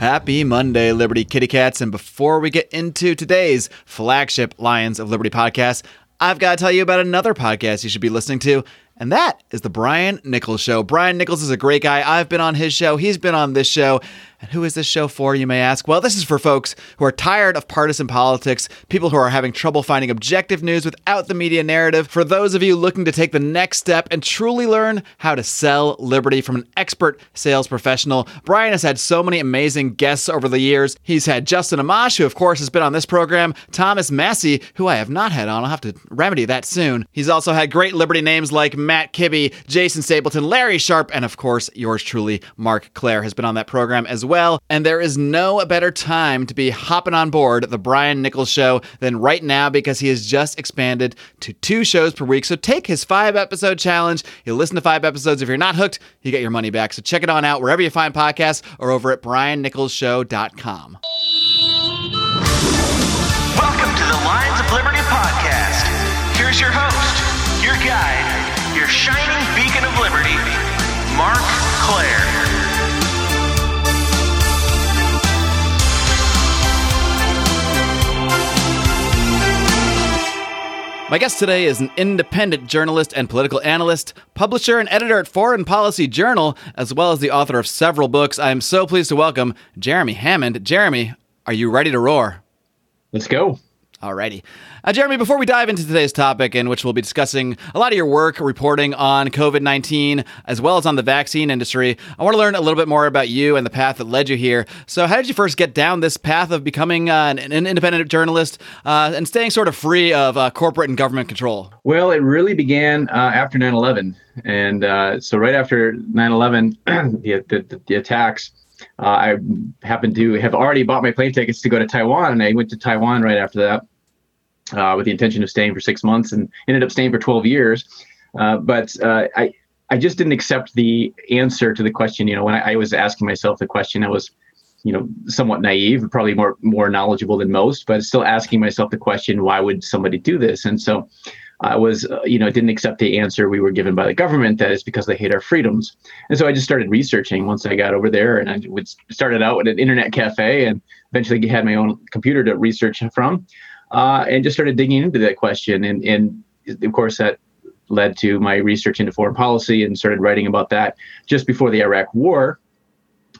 Happy Monday, Liberty Kitty Cats. And before we get into today's flagship Lions of Liberty podcast, I've got to tell you about another podcast you should be listening to. And that is the Brian Nichols Show. Brian Nichols is a great guy. I've been on his show, he's been on this show. And who is this show for, you may ask? Well, this is for folks who are tired of partisan politics, people who are having trouble finding objective news without the media narrative, for those of you looking to take the next step and truly learn how to sell liberty from an expert sales professional. Brian has had so many amazing guests over the years. He's had Justin Amash, who, of course, has been on this program, Thomas Massie, who I have not had on. I'll have to remedy that soon. He's also had great Liberty names like Matt Kibbe, Jason Stapleton, Larry Sharpe, and, of course, yours truly, Marc Clair, has been on that program as well. And there is no better time to be hopping on board the Brian Nichols Show than right now because he has just expanded to two shows per week. So take his five episode challenge. You listen to five episodes. If you're not hooked, you get your money back. So check it on out wherever you find podcasts or over at briannicholsshow.com. Welcome to the Lions of Liberty podcast. Here's your host, your guide, your shining beacon of liberty, Marc Clair. My guest today is an independent journalist and political analyst, publisher and editor at Foreign Policy Journal, as well as the author of several books. I am so pleased to welcome Jeremy Hammond. Jeremy, are you ready to roar? Let's go. Alrighty. Uh, Jeremy, before we dive into today's topic, in which we'll be discussing a lot of your work reporting on COVID 19 as well as on the vaccine industry, I want to learn a little bit more about you and the path that led you here. So, how did you first get down this path of becoming uh, an, an, independent journalist uh, and staying sort of free of uh, corporate and government control? Well, it really began uh, after 9 11. And uh, so, right after 9 11, the, the, the attacks, uh, I happened to have already bought my plane tickets to go to Taiwan, and I went to Taiwan right after that uh, with the intention of staying for six months, and ended up staying for 12 years. Uh, but uh, I I just didn't accept the answer to the question. You know, when I, I, was asking myself the question, I was, you know, somewhat naive, probably more more knowledgeable than most, but still asking myself the question, why would somebody do this? And so I was, uh, you know, didn't accept the answer we were given by the government that it's because they hate our freedoms. And so I just started researching once I got over there, and I would started out at an internet cafe, and eventually had my own computer to research from, uh, and just started digging into that question. And and of course that led to my research into foreign policy and started writing about that just before the Iraq War.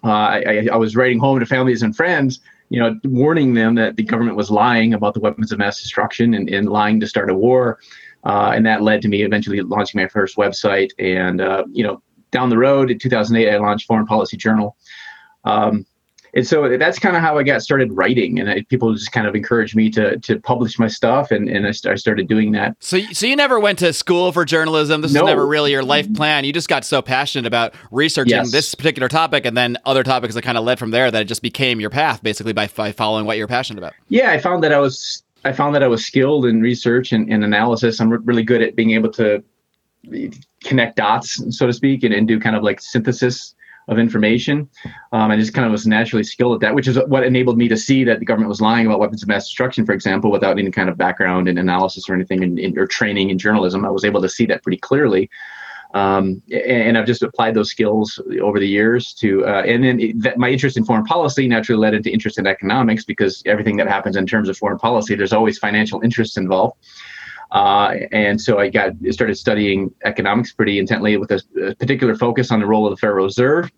Uh, I, I was writing home to families and friends you know, warning them that the government was lying about the weapons of mass destruction and, and lying to start a war. Uh, and that led to me eventually launching my first website. And, uh, you know, down the road in 2008, I launched Foreign Policy Journal. Um, and so that's kind of how I got started writing, and I, people just kind of encouraged me to to publish my stuff, and, and I, st- I, started doing that. So, so you never went to school for journalism. This no. was never really your life plan. You just got so passionate about researching yes. this particular topic, and then other topics that kind of led from there. That it just became your path, basically by, by following what you're passionate about. Yeah, I found that I was I found that I was skilled in research and, and analysis. I'm re- really good at being able to connect dots, so to speak, and, and do kind of like synthesis of information. Um, I just kind of was naturally skilled at that, which is what enabled me to see that the government was lying about weapons of mass destruction, for example, without any kind of background in analysis or anything in, in, or training in journalism. I was able to see that pretty clearly. Um, and, I've just applied those skills over the years to, uh, and then it, that my interest in foreign policy naturally led into interest in economics because everything that happens in terms of foreign policy, there's always financial interests involved. Uh, and so I got started studying economics pretty intently with a, a particular focus on the role of the Federal Reserve.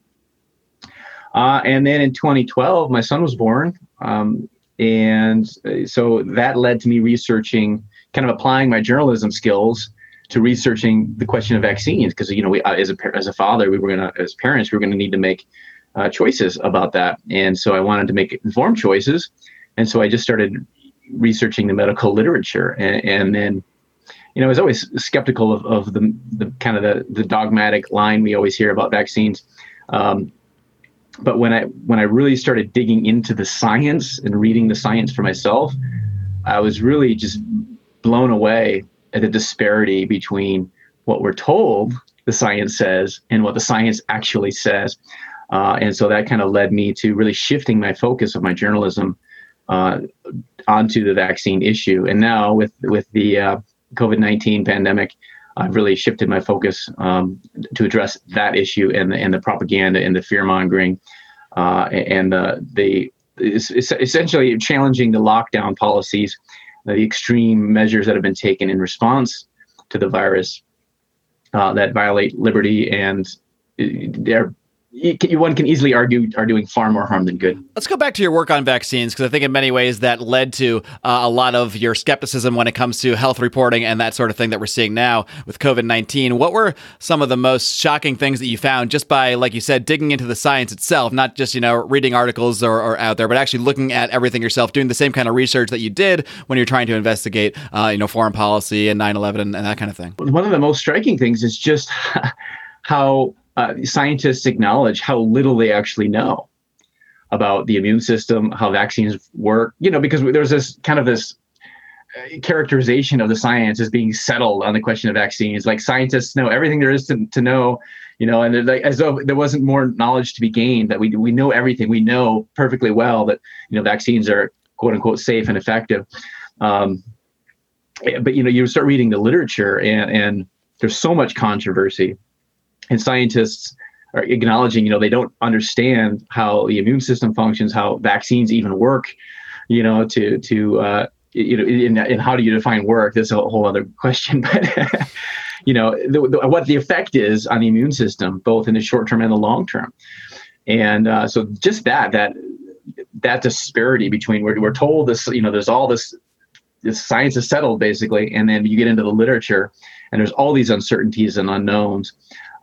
Uh, and then in 2012, my son was born. Um, and so that led to me researching, kind of applying my journalism skills to researching the question of vaccines. Because, you know, we, uh, as, a, as a father, we were going to, as parents, we were going to need to make uh, choices about that. And so I wanted to make informed choices. And so I just started researching the medical literature and, and then you know, I was always skeptical of, of the, the kind of the, the dogmatic line we always hear about vaccines. Um, but when I when I really started digging into the science and reading the science for myself, I was really just blown away at the disparity between what we're told the science says and what the science actually says. Uh, and so that kind of led me to really shifting my focus of my journalism uh, onto the vaccine issue. And now with with the uh, COVID nineteen pandemic, I've really shifted my focus um, to address that issue and the and the propaganda and the fear mongering uh, and uh, they essentially challenging the lockdown policies, the extreme measures that have been taken in response to the virus uh, that violate liberty and they're one can easily argue are doing far more harm than good. Let's go back to your work on vaccines because I think in many ways that led to uh, a lot of your skepticism when it comes to health reporting and that sort of thing that we're seeing now with COVID 19. What were some of the most shocking things that you found just by, like you said, digging into the science itself, not just, you know, reading articles or, or out there, but actually looking at everything yourself, doing the same kind of research that you did when you're trying to investigate, uh, you know, foreign policy and 9 11 and, and that kind of thing? One of the most striking things is just how uh, scientists acknowledge how little they actually know about the immune system, how vaccines work. You know, because there's this kind of this uh, characterization of the science as being settled on the question of vaccines. Like scientists know everything there is to, to know, you know, and like as though there wasn't more knowledge to be gained. That we we know everything. We know perfectly well that you know vaccines are quote unquote safe and effective. Um, but you know, you start reading the literature, and and there's so much controversy and scientists are acknowledging, you know, they don't understand how the immune system functions, how vaccines even work, you know, to to uh, you know, in, in how do you define work? That's a whole other question, but you know, the, the, what the effect is on the immune system, both in the short term and the long term, and uh, so just that that that disparity between where we're told this, you know, there's all this this science is settled basically, and then you get into the literature, and there's all these uncertainties and unknowns.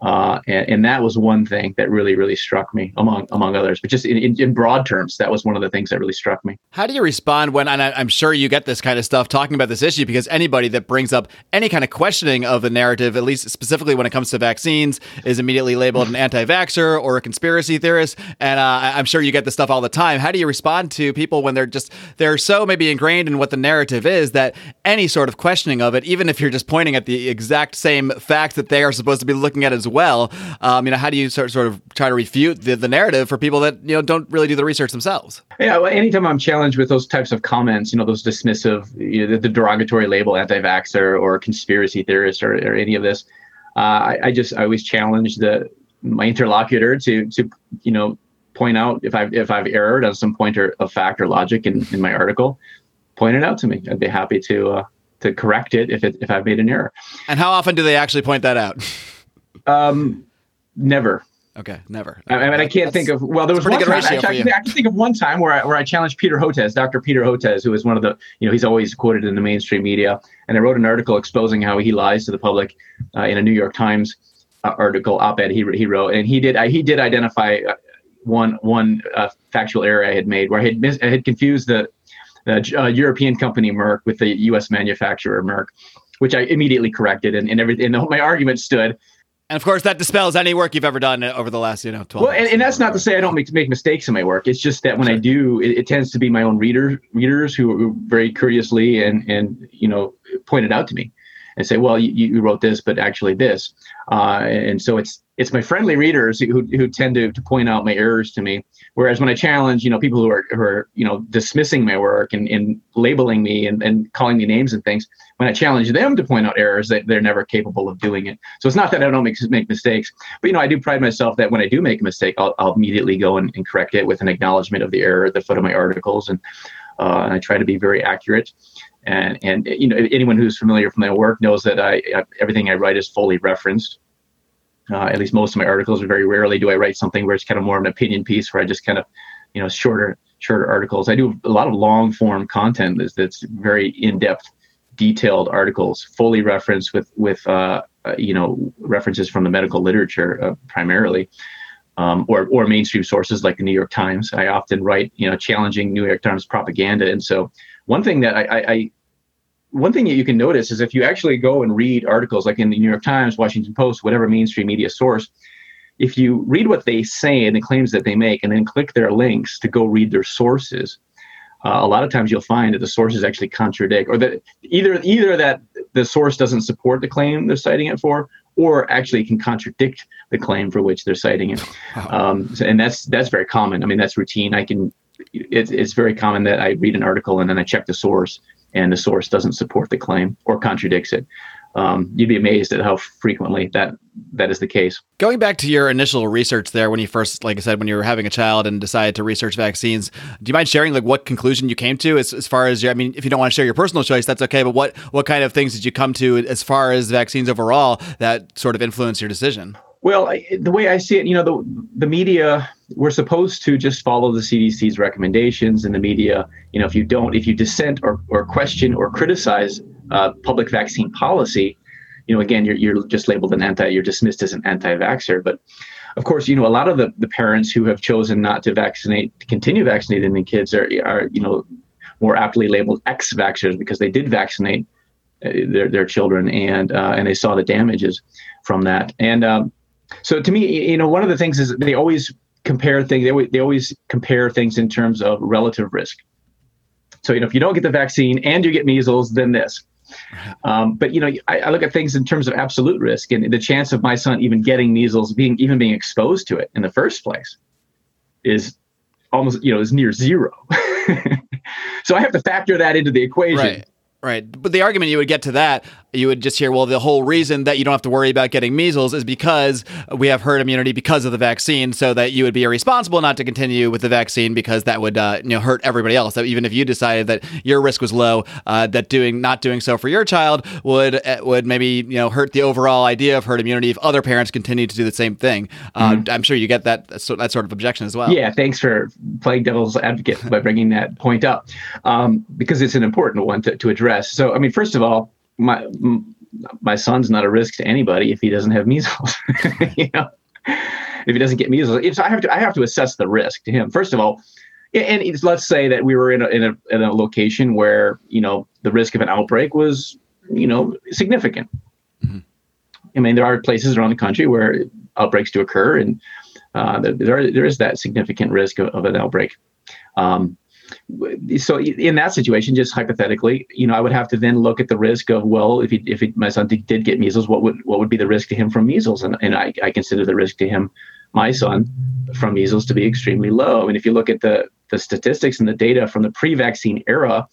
Uh, and, and, that was one thing that really, really struck me among among others. But just in, in, in, broad terms, that was one of the things that really struck me. How do you respond when, and I, am sure you get this kind of stuff talking about this issue because anybody that brings up any kind of questioning of the narrative, at least specifically when it comes to vaccines, is immediately labeled an anti-vaxxer or a conspiracy theorist. And uh, I'm sure you get this stuff all the time. How do you respond to people when they're just they're so maybe ingrained in what the narrative is that any sort of questioning of it, even if you're just pointing at the exact same facts that they are supposed to be looking at as well. Um, you know, how do you sort, sort of try to refute the, the narrative for people that you know don't really do the research themselves? Yeah, well, anytime I'm challenged with those types of comments, you know, those dismissive, you know, the, the, derogatory label anti-vaxxer or conspiracy theorist or, or any of this, uh, I, I just I always challenge the my interlocutor to to you know point out if I've if I've erred on some pointer of fact or logic in, in my article, point it out to me. I'd be happy to uh, to correct it if it if I've made an error. And how often do they actually point that out? Um, never. Okay, never. I, I mean, I can't think of. Well, there was one time. Actually, I, can, I, can, think of one time where I where I challenged Peter Hotez, Dr. Peter Hotez, who is one of the you know he's always quoted in the mainstream media, and I wrote an article exposing how he lies to the public uh, in a New York Times uh, article op-ed he he wrote, and he did uh, he did identify uh, one one uh, factual error I had made where I had mis- I had confused the the uh, European company Merck with the U.S. manufacturer Merck, which I immediately corrected, and and everything. And my argument stood and of course, that dispels any work you've ever done over the last, you know, 12 Well, and, and that's not to say I don't make, make mistakes in my work. It's just that when sure. I do, it, it, tends to be my own reader, readers who, who very curiously and, and, you know, point it out to me and say, well, you, you wrote this, but actually this. Uh, and so it's, it's my friendly readers who, who tend to, to point out my errors to me. Whereas when I challenge, you know, people who are, who are you know, dismissing my work and, and labeling me and, and calling me names and things, when I challenge them to point out errors, they, they're never capable of doing it. So it's not that I don't make, make mistakes, but, you know, I do pride myself that when I do make a mistake, I'll, I'll immediately go and, and correct it with an acknowledgement of the error at the foot of my articles. And, uh, and I try to be very accurate. And, and you know, anyone who's familiar with my work knows that I, I everything I write is fully referenced. Uh, at least most of my articles. Very rarely do I write something where it's kind of more of an opinion piece where I just kind of, you know, shorter shorter articles. I do a lot of long form content that's, that's very in depth, detailed articles, fully referenced with with uh, uh, you know references from the medical literature uh, primarily. Um, or, or mainstream sources like the New York Times. I often write, you know, challenging New York Times propaganda. And so, one thing that I, I, I one thing that you can notice is if you actually go and read articles like in the New York Times, Washington Post, whatever mainstream media source, if you read what they say and the claims that they make and then click their links to go read their sources, uh, a lot of times you'll find that the sources actually contradict or that either either that the source doesn't support the claim they're citing it for or actually can contradict the claim for which they're citing it. Um, and that's that's very common. I mean that's routine. I can it's, it's very common that i read an article and then i check the source and the source doesn't support the claim or contradicts it. um, you'd be amazed at how frequently that that is the case. Going back to your initial research there, when you first, like I said, when you were having a child and decided to research vaccines, do you mind sharing like what conclusion you came to as, as far as your? I mean, if you don't want to share your personal choice, that's okay. But what what kind of things did you come to as far as vaccines overall that sort of influenced your decision? Well, I, the way I see it, you know, the the media we're supposed to just follow the CDC's recommendations, and the media, you know, if you don't, if you dissent or or question or criticize uh, public vaccine policy, you know, again, you're you're just labeled an anti, you're dismissed as an anti-vaxxer. But of course, you know, a lot of the, the parents who have chosen not to vaccinate, to continue vaccinating the kids are are you know more aptly labeled ex-vaxxers because they did vaccinate uh, their their children and uh, and they saw the damages from that and. Um, so to me, you know, one of the things is they always compare things. They they always compare things in terms of relative risk. So you know, if you don't get the vaccine and you get measles, then this. Um, but you know, I, I, look at things in terms of absolute risk, and the chance of my son even getting measles, being even being exposed to it in the first place, is almost you know is near zero. so I have to factor that into the equation. Right. Right. But the argument you would get to that you would just hear, well, the whole reason that you don't have to worry about getting measles is because we have herd immunity because of the vaccine, so that you would be irresponsible not to continue with the vaccine because that would uh, you know hurt everybody else. So even if you decided that your risk was low, uh, that doing not doing so for your child would uh, would maybe you know hurt the overall idea of herd immunity if other parents continue to do the same thing. Uh, mm-hmm. I'm sure you get that that sort of objection as well. Yeah, thanks for playing devil's advocate by bringing that point up um, because it's an important one to, to address. So I mean, first of all my my son's not a risk to anybody if he doesn't have measles. you know, if he doesn't get measles, if I have to, I have to assess the risk to him. First of all, and let's say that we were in a, in a in a location where you know the risk of an outbreak was you know significant. Mm-hmm. I mean, there are places around the country where outbreaks do occur, and uh, there there is that significant risk of, of an outbreak. Um, so in that situation, just hypothetically, you know, I would have to then look at the risk of well, if he, if my son did, did, get measles, what would what would be the risk to him from measles? And and I, I consider the risk to him, my son, from measles to be extremely low. And if you look at the the statistics and the data from the pre-vaccine era,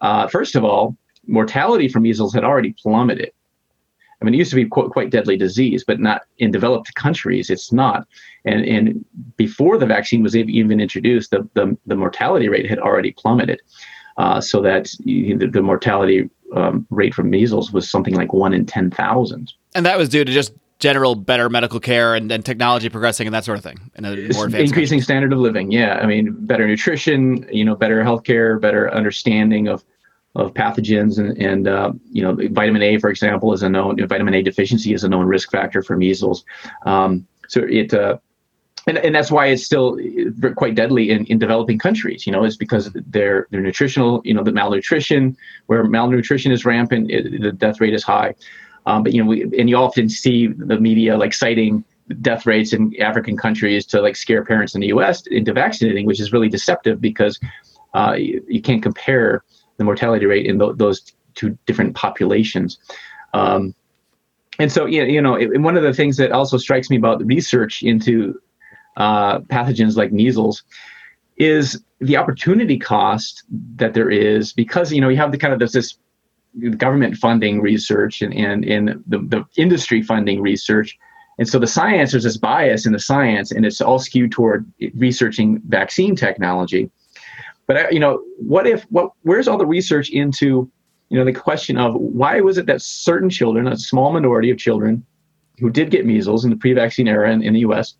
uh, first of all, mortality from measles had already plummeted. I mean, it used to be quite, quite deadly disease, but not in developed countries. It's not. And, and before the vaccine was even introduced, the, the, the mortality rate had already plummeted. Uh, so that the, the mortality um, rate from measles was something like one in 10,000. And that was due to just general better medical care and, and technology progressing and that sort of thing in a more advanced increasing country. standard of living yeah i mean better nutrition you know better healthcare better understanding of of pathogens and, and uh, you know vitamin A, for example, is a known vitamin A deficiency is a known risk factor for measles. Um, so it uh, and, and that's why it's still quite deadly in, in developing countries. You know, is because their their nutritional, you know, the malnutrition, where malnutrition is rampant, it, the death rate is high. Um, but you know, we, and you often see the media like citing death rates in African countries to like scare parents in the U.S. into vaccinating, which is really deceptive because uh, you, you can't compare the mortality rate in th- those two different populations. Um, and so, you know, it, one of the things that also strikes me about the research into uh, pathogens like measles is the opportunity cost that there is because, you know, you have the kind of this, this government funding research and, and, and the, the industry funding research. And so the science, there's this bias in the science, and it's all skewed toward researching vaccine technology. But you know, what if what? Where's all the research into you know the question of why was it that certain children, a small minority of children, who did get measles in the pre-vaccine era in, in the U.S.,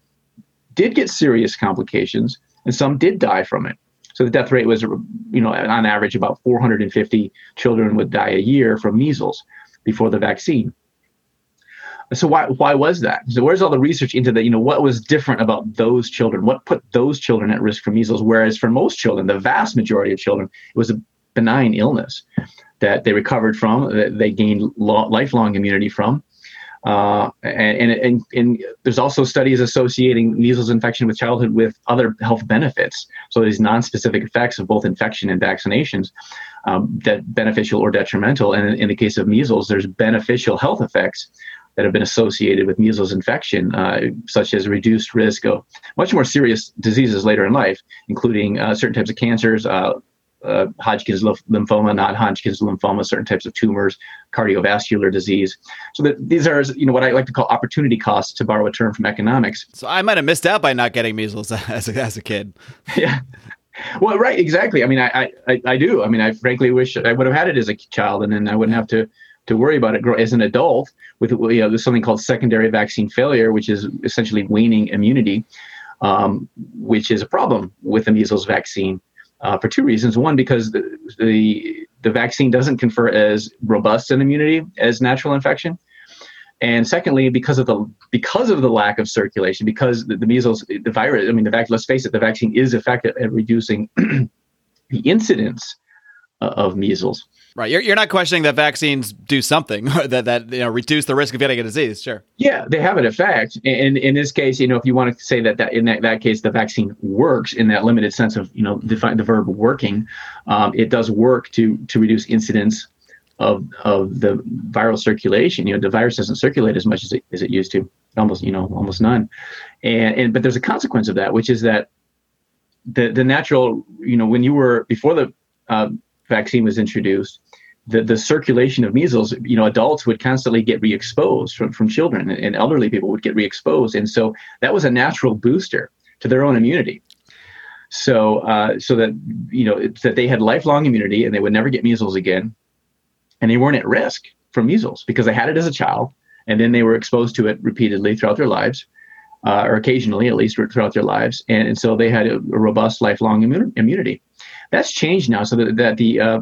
did get serious complications, and some did die from it. So the death rate was, you know, on average about 450 children would die a year from measles before the vaccine. So why why was that? So where's all the research into that? You know, what was different about those children? What put those children at risk for measles? Whereas for most children, the vast majority of children, it was a benign illness that they recovered from, that they gained lo- lifelong immunity from. Uh, and, and, and, there's also studies associating measles infection with childhood with other health benefits. So these non-specific effects of both infection and vaccinations, um, that beneficial or detrimental. And in the case of measles, there's beneficial health effects that have been associated with measles infection, uh, such as reduced risk of much more serious diseases later in life, including uh, certain types of cancers, uh, uh, Hodgkin's lymphoma, not Hodgkin's lymphoma, certain types of tumors, cardiovascular disease. So that these are, you know, what I like to call opportunity costs, to borrow a term from economics. So I might have missed out by not getting measles as a, as a kid. yeah. Well, right, exactly. I mean, I, I, I do. I mean, I frankly wish I would have had it as a child, and then I wouldn't have to to worry about it as an adult with you know there's something called secondary vaccine failure, which is essentially waning immunity, um, which is a problem with the measles vaccine uh, for two reasons. One, because the, the the vaccine doesn't confer as robust an immunity as natural infection, and secondly, because of the because of the lack of circulation, because the, the measles, the virus, I mean, the vac- let's face it, the vaccine is effective at reducing the incidence uh, of measles. Right. You're, you're not questioning that vaccines do something that, that you know reduce the risk of getting a disease. Sure. Yeah, they have an effect. And in this case, you know, if you want to say that, that in that, that case the vaccine works in that limited sense of you know define the verb working, um, it does work to to reduce incidence of of the viral circulation. You know, the virus doesn't circulate as much as it as it used to, almost you know almost none. And and but there's a consequence of that, which is that the the natural you know when you were before the uh, vaccine was introduced, the, the circulation of measles, you know, adults would constantly get re-exposed from, from children and elderly people would get re-exposed. And so that was a natural booster to their own immunity. So, uh, so that, you know, that they had lifelong immunity and they would never get measles again. And they weren't at risk from measles because they had it as a child and then they were exposed to it repeatedly throughout their lives. Uh, or occasionally, at least throughout their lives, and, and so they had a, a robust lifelong immunity. That's changed now, so that, that the uh,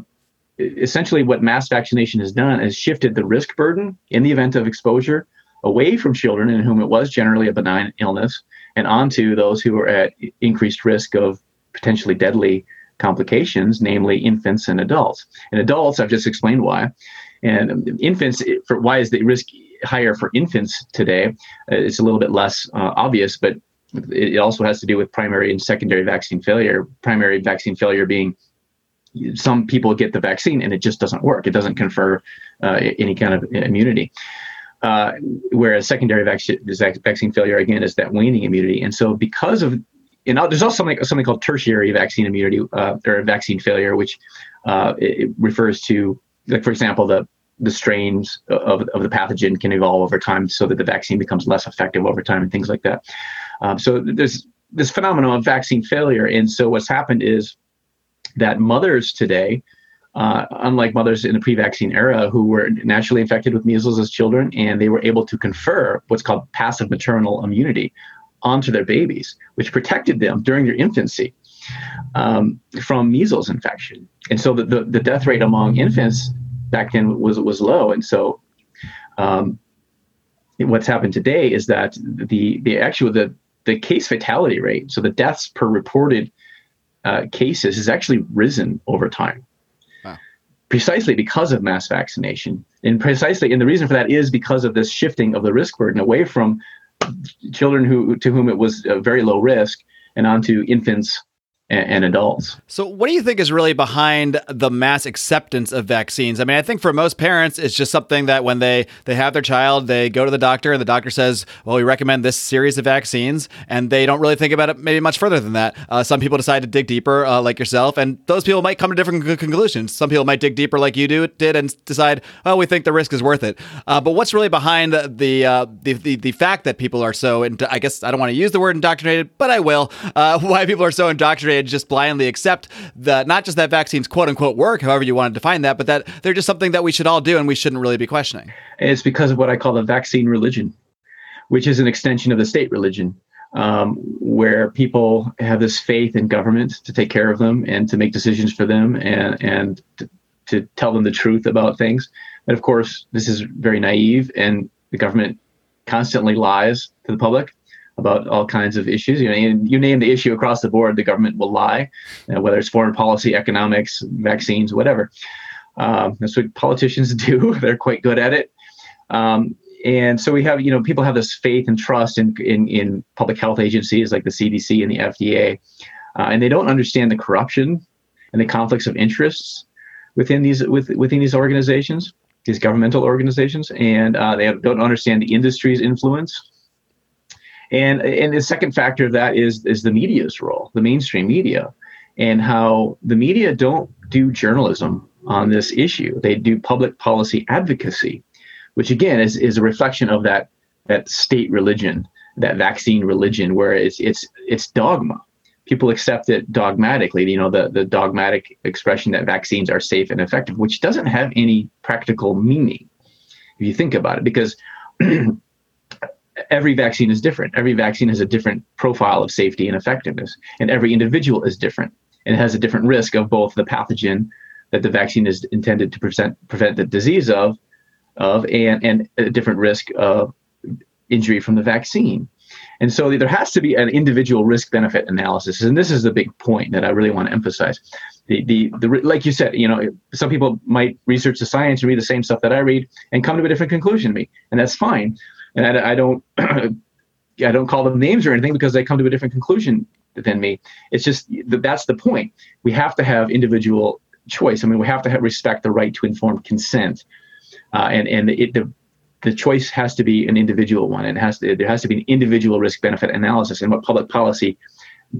essentially what mass vaccination has done is shifted the risk burden in the event of exposure away from children in whom it was generally a benign illness and onto those who are at increased risk of potentially deadly complications, namely infants and adults. And adults, I've just explained why. And infants, for why is the risk higher for infants today? Uh, it's a little bit less uh, obvious, but it also has to do with primary and secondary vaccine failure. Primary vaccine failure being some people get the vaccine and it just doesn't work. It doesn't confer uh, any kind of immunity. Uh, whereas secondary vaccine, vaccine failure again is that waning immunity. And so because of know, there's also something something called tertiary vaccine immunity uh, or vaccine failure, which uh, it, it refers to, like for example, the the strains of, of the pathogen can evolve over time so that the vaccine becomes less effective over time and things like that. Um, so there's this phenomenon of vaccine failure. And so what's happened is that mothers today, uh, unlike mothers in the pre-vaccine era who were naturally infected with measles as children, and they were able to confer what's called passive maternal immunity onto their babies, which protected them during their infancy um, from measles infection. And so the, the, the, death rate among infants back then was was low. And so um, what's happened today is that the the actual the the case fatality rate, so the deaths per reported uh, cases has actually risen over time. Wow. Precisely because of mass vaccination. And precisely, and the reason for that is because of this shifting of the risk burden away from children who to whom it was a very low risk and onto infants and, and adults. So, what do you think is really behind the mass acceptance of vaccines? I mean, I think for most parents, it's just something that when they they have their child, they go to the doctor, and the doctor says, "Well, we recommend this series of vaccines," and they don't really think about it maybe much further than that. Uh, some people decide to dig deeper, uh, like yourself, and those people might come to different conclusions. Some people might dig deeper, like you do did, and decide, "Oh, we think the risk is worth it." Uh, but what's really behind the, uh, the, the the fact that people are so? and I guess I don't want to use the word indoctrinated, but I will. Uh, why people are so indoctrinated just blindly accept that not just that vaccines quote unquote work, however you want to define that, but that they're just something that we should all do and we shouldn't really be questioning. It's because of what I call the vaccine religion, which is an extension of the state religion. Um, where people have this faith in government to take care of them and to make decisions for them and and to, to tell them the truth about things. And of course, this is very naive, and the government constantly lies to the public about all kinds of issues. You know, you name the issue across the board, the government will lie, you know, whether it's foreign policy, economics, vaccines, whatever. Um, that's what politicians do. They're quite good at it. Um, and so we have, you know, people have this faith and trust in in, in public health agencies like the CDC and the FDA, uh, and they don't understand the corruption and the conflicts of interests within these with, within these organizations, these governmental organizations, and uh, they don't understand the industry's influence and and the second factor of that is is the media's role, the mainstream media. and how the media don't do journalism on this issue. They do public policy advocacy, which again is, is a reflection of that that state religion, that vaccine religion, where it's it's it's dogma. People accept it dogmatically, you know, the, the dogmatic expression that vaccines are safe and effective, which doesn't have any practical meaning if you think about it, because every vaccine is different. Every vaccine has a different profile of safety and effectiveness, and every individual is different and has a different risk of both the pathogen that the vaccine is intended to prevent prevent the disease of, of and and a different risk of injury from the vaccine. And so there has to be an individual risk benefit analysis, and this is the big point that I really want to emphasize. The, the the like you said, you know, some people might research the science and read the same stuff that I read and come to a different conclusion to me, and that's fine. And I, I don't I don't call them names or anything because they come to a different conclusion than me. It's just that that's the point. We have to have individual choice. I mean, we have to have, respect the right to informed consent, uh, and and it, the the choice has to be an individual one. It has to, there has to be an individual risk benefit analysis. And what public policy,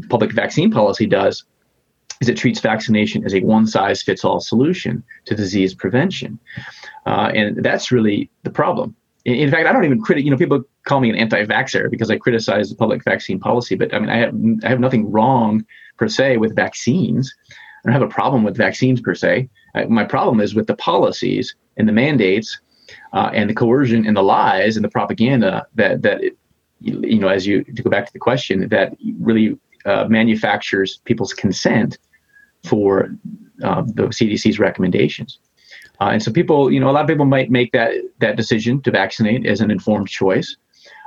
public vaccine policy does is it treats vaccination as a one size fits all solution to disease prevention. Uh, and that's really the problem. In, fact, I don't even criticize, you know, people call me an anti vaxxer because I criticize the public vaccine policy, but I mean, I have, I have nothing wrong per se with vaccines. I don't have a problem with vaccines per se. I, my problem is with the policies and the mandates uh, and the coercion and the lies and the propaganda that that it, you know, as you to go back to the question, that really uh, manufactures people's consent for uh, the CDC's recommendations. Uh, and so people, you know, a lot of people might make that that decision to vaccinate as an informed choice.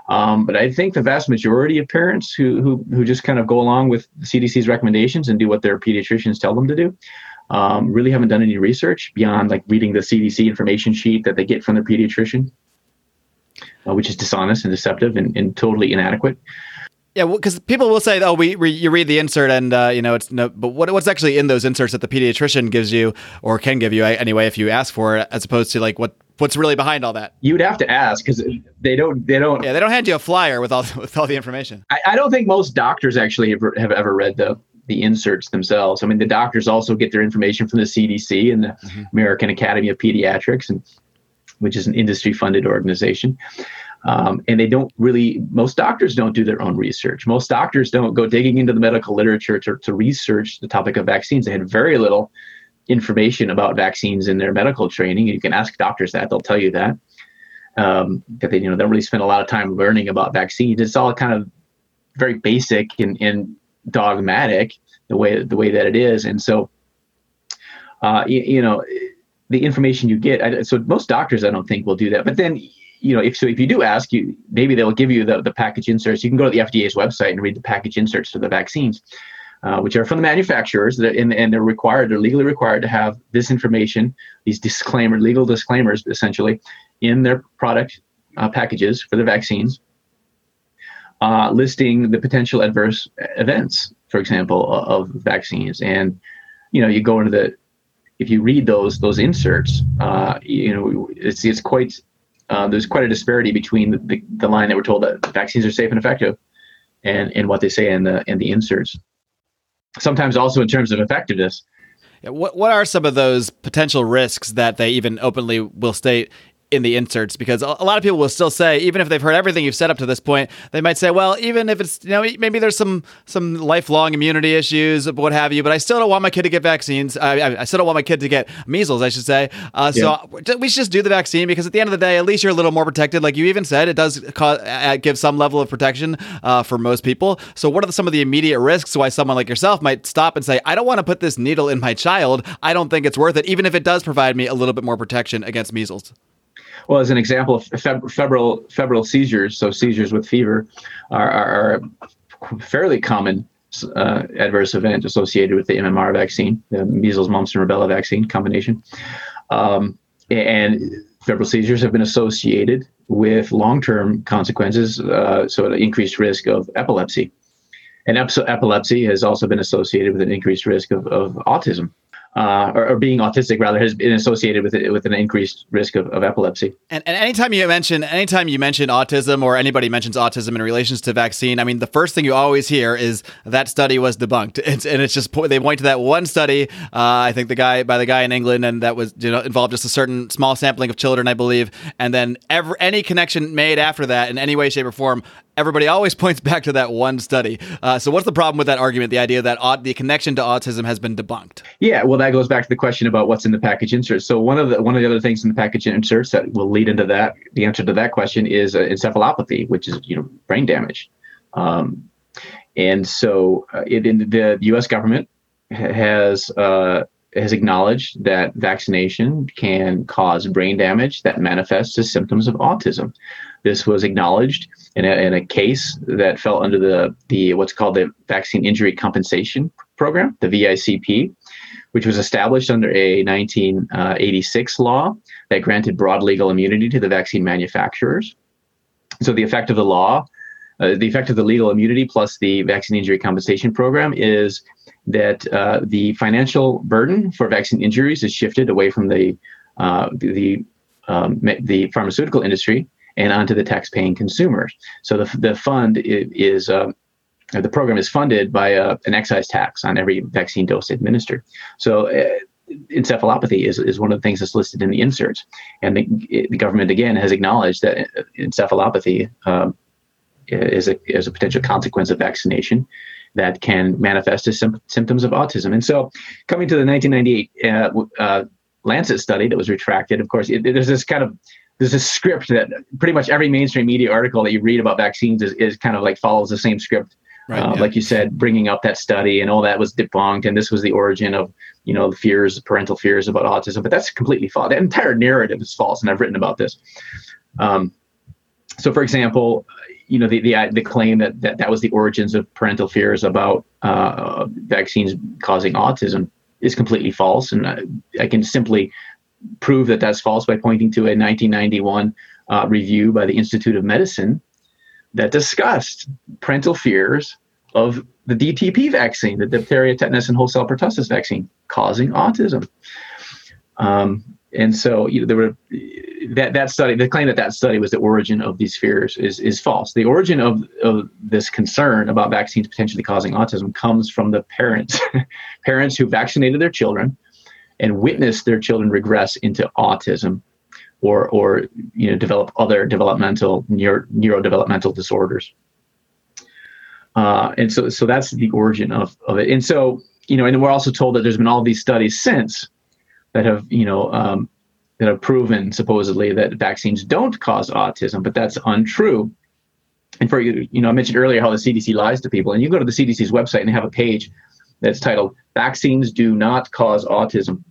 Um, but I think the vast majority of parents who, who who just kind of go along with the CDC's recommendations and do what their pediatricians tell them to do um, really haven't done any research beyond like reading the CDC information sheet that they get from their pediatrician, uh, which is dishonest and deceptive and, and totally inadequate. Yeah, because well, people will say, "Oh, we, we, you read the insert, and uh, you know it's no." But what, what's actually in those inserts that the pediatrician gives you, or can give you anyway, if you ask for it, as opposed to like what what's really behind all that? You'd have to ask because they don't they don't. Yeah, they don't hand you a flyer with all with all the information. I, I don't think most doctors actually have, have ever read the the inserts themselves. I mean, the doctors also get their information from the CDC and the mm-hmm. American Academy of Pediatrics, and which is an industry-funded organization. Um, and they don't really. Most doctors don't do their own research. Most doctors don't go digging into the medical literature to, to research the topic of vaccines. They had very little information about vaccines in their medical training. You can ask doctors that; they'll tell you that. Um, that they, you know, don't really spend a lot of time learning about vaccines. It's all kind of very basic and, and dogmatic the way the way that it is, and so uh, you, you, know the information you get. I, so most doctors, I don't think, will do that. But then you know if so if you do ask you maybe they'll give you the, the package inserts you can go to the fda's website and read the package inserts for the vaccines uh, which are from the manufacturers that, and, and they're required they're legally required to have this information these disclaimer legal disclaimers essentially in their product uh, packages for the vaccines uh, listing the potential adverse events for example, of vaccines. And you know, you go into the if you read those those inserts, uh, you know, it's it's quite uh, there's quite a disparity between the, the, the, line that we're told that vaccines are safe and effective, and and what they say in the in the inserts. Sometimes also in terms of effectiveness. What what are some of those potential risks that they even openly will state in the inserts because a lot of people will still say even if they've heard everything you've said up to this point they might say well even if it's you know maybe there's some some lifelong immunity issues what have you but i still don't want my kid to get vaccines. I, I still don't want my kid to get measles i should say. Uh, yeah. so we should just do the vaccine because at the end of the day at least you're a little more protected. Like you even said it does cause, uh, give some level of protection uh, for most people. So what are the, some of the immediate risks why someone like yourself might stop and say i don't want to put this needle in my child. I don't think it's worth it even if it does provide me a little bit more protection against measles well, as an example, feb- febrile febrile seizures, so seizures with fever, are, are, are fairly common uh, adverse event associated with the MMR vaccine, the measles, mumps, and rubella vaccine combination. Um, and febrile seizures have been associated with long-term consequences, uh, so an increased risk of epilepsy. And epilepsy has also been associated with an increased risk of, of autism. Uh, or, or, being autistic rather has been associated with it, with an increased risk of, of epilepsy. And, and anytime you mention anytime you mention autism or anybody mentions autism in relations to vaccine, I mean the first thing you always hear is that study was debunked. It's, and it's just they point to that one study. Uh, I think the guy by the guy in England, and that was you know involved just a certain small sampling of children, I believe. And then ever any connection made after that in any way, shape, or form everybody always points back to that one study. Uh, so, what's the problem with that argument? The idea that aut- the connection to autism has been debunked. Yeah, well, that goes back to the question about what's in the package insert. So, one of the one of the other things in the package inserts that will lead into that, the answer to that question is uh, encephalopathy, which is you know brain damage. Um, and so, uh, it, in the U.S. government has uh, has acknowledged that vaccination can cause brain damage that manifests as symptoms of autism. This was acknowledged in a, in a case that fell under the, the what's called the Vaccine Injury Compensation Program, the VICP, which was established under a 1986 law that granted broad legal immunity to the vaccine manufacturers. So the effect of the law, uh, the effect of the legal immunity plus the Vaccine Injury Compensation Program is that uh, the financial burden for vaccine injuries is shifted away from the uh, the um, the pharmaceutical industry and onto the tax-paying consumers. So the, the fund is, uh, the program is funded by a, uh, an excise tax on every vaccine dose administered. So uh, encephalopathy is, is one of the things that's listed in the inserts. And the, the government, again, has acknowledged that encephalopathy um, is, a, is a potential consequence of vaccination that can manifest as sim- symptoms of autism. And so coming to the 1998 uh, uh, Lancet study that was retracted, of course, it, there's this kind of there's a script that pretty much every mainstream media article that you read about vaccines is, is kind of like follows the same script. Right, uh, yeah. Like you said, bringing up that study and all that was debunked, and this was the origin of you know the fears, parental fears about autism. But that's completely false. The entire narrative is false, and I've written about this. Um, so, for example, you know the the, the claim that, that that was the origins of parental fears about uh, vaccines causing autism is completely false, and I, I can simply prove that that's false by pointing to a 1991 uh, review by the Institute of Medicine that discussed parental fears of the DTP vaccine, the diphtheria, tetanus, and whole cell pertussis vaccine, causing autism. Um, and so you know, there were that that study, the claim that that study was the origin of these fears is is false. The origin of, of this concern about vaccines potentially causing autism comes from the parents, parents who vaccinated their children and witness their children regress into autism or or you know develop other developmental neuro, neurodevelopmental disorders. Uh, and so so that's the origin of, of it. And so you know and we're also told that there's been all these studies since that have you know um, that have proven supposedly that vaccines don't cause autism but that's untrue. And for you you know i mentioned earlier how the cdc lies to people and you go to the cdc's website and they have a page that's titled Vaccines Do Not Cause Autism.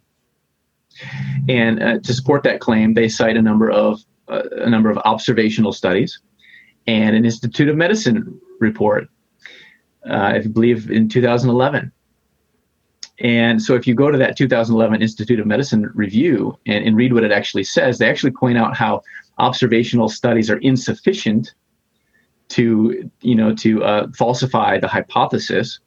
And uh, to support that claim, they cite a number of uh, a number of observational studies and an Institute of Medicine report, uh, I believe in 2011. And so, if you go to that 2011 Institute of Medicine review and, and read what it actually says, they actually point out how observational studies are insufficient to, you know, to uh, falsify the hypothesis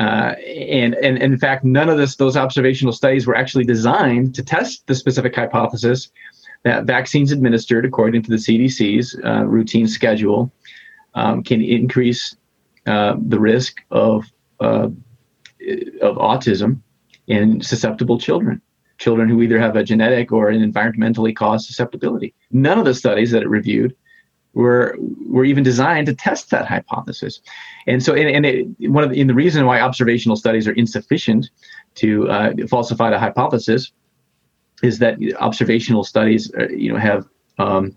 uh, and, and, in fact, none of this, those observational studies were actually designed to test the specific hypothesis that vaccines administered according to the CDC's uh, routine schedule um, can increase uh, the risk of uh, of autism in susceptible children, children who either have a genetic or an environmentally caused susceptibility. None of the studies that it reviewed were were even designed to test that hypothesis. And so, and, and it, one of the, and the reason why observational studies are insufficient to uh, falsify the hypothesis is that observational studies, uh, you know, have um,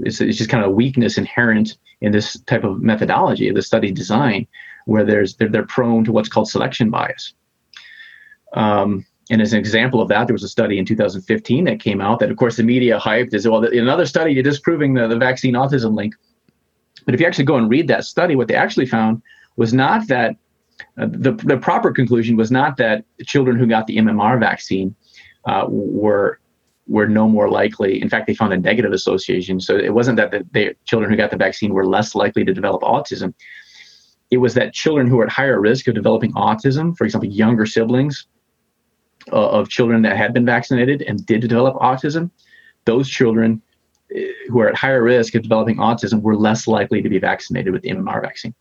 it's, it's just kind of a weakness inherent in this type of methodology the study design, where there's they're, they're prone to what's called selection bias. Um, and as an example of that, there was a study in 2015 that came out that, of course, the media hyped as well. Another study disproving the, the vaccine autism link. But if you actually go and read that study, what they actually found was not that uh, the, the proper conclusion was not that children who got the MMR vaccine uh, were were no more likely. In fact, they found a negative association. So it wasn't that the, the children who got the vaccine were less likely to develop autism. It was that children who were at higher risk of developing autism, for example, younger siblings uh, of children that had been vaccinated and did develop autism, those children uh, who are at higher risk of developing autism were less likely to be vaccinated with the MMR vaccine.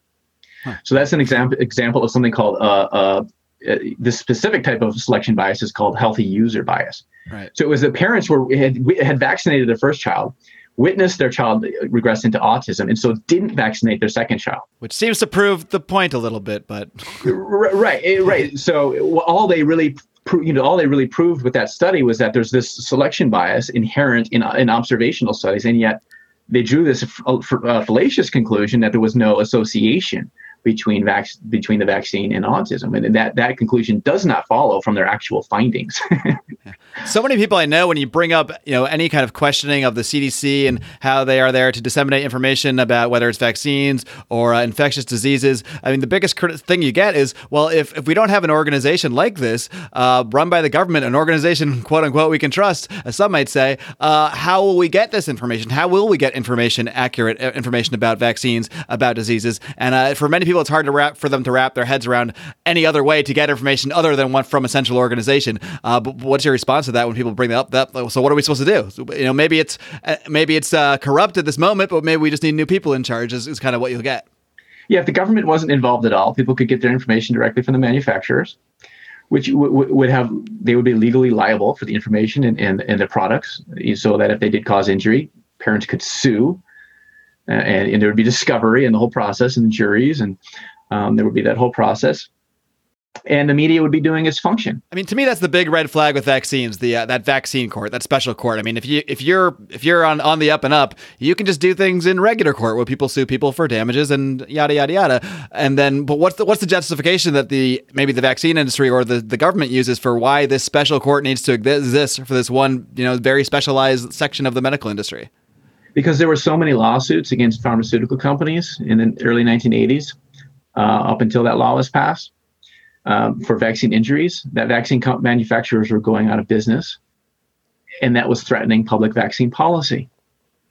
Huh. So that's an example example of something called uh, uh, uh, this specific type of selection bias is called healthy user bias. Right. So it was the parents were had had vaccinated their first child, witnessed their child regress into autism, and so didn't vaccinate their second child. Which seems to prove the point a little bit, but right, right. So all they really you know all they really proved with that study was that there's this selection bias inherent in, in observational studies and yet they drew this uh, fallacious conclusion that there was no association between vac- between the vaccine and autism, and that that conclusion does not follow from their actual findings. so many people I know, when you bring up you know any kind of questioning of the CDC and how they are there to disseminate information about whether it's vaccines or uh, infectious diseases, I mean the biggest thing you get is well if if we don't have an organization like this uh, run by the government, an organization quote unquote we can trust, as some might say, uh, how will we get this information? How will we get information accurate uh, information about vaccines about diseases? And uh, for many people people, it's hard to wrap for them to wrap their heads around any other way to get information other than one from a central organization. Uh, but what's your response to that when people bring that up? That so what are we supposed to do? You know, maybe it's uh, maybe it's uh, corrupt at this moment, but maybe we just need new people in charge. Is, is kind of what you'll get. Yeah, if the government wasn't involved at all, people could get their information directly from the manufacturers, which w- w- would have they would be legally liable for the information and, and, and the products, so that if they did cause injury, parents could sue and, and, there would be discovery and the whole process and juries and um, there would be that whole process and the media would be doing its function. I mean, to me, that's the big red flag with vaccines. The uh, that vaccine court, that special court. I mean, if you if you're if you're on on the up and up, you can just do things in regular court where people sue people for damages and yada yada yada. And then, but what's the what's the justification that the maybe the vaccine industry or the, the government uses for why this special court needs to exist for this one you know very specialized section of the medical industry? Because there were so many lawsuits against pharmaceutical companies in the early 1980s, uh, up until that law was passed, um, for vaccine injuries, that vaccine manufacturers were going out of business, and that was threatening public vaccine policy.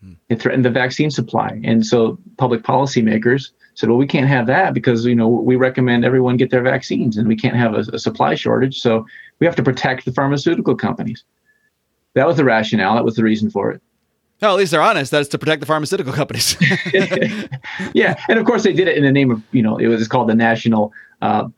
Hmm. It threatened the vaccine supply, and so public policymakers said, "Well, we can't have that because you know we recommend everyone get their vaccines, and we can't have a, a supply shortage. So we have to protect the pharmaceutical companies." That was the rationale. That was the reason for it. No, at least they're honest. That's to protect the pharmaceutical companies. yeah, and of course they did it in the name of you know it was called the National uh,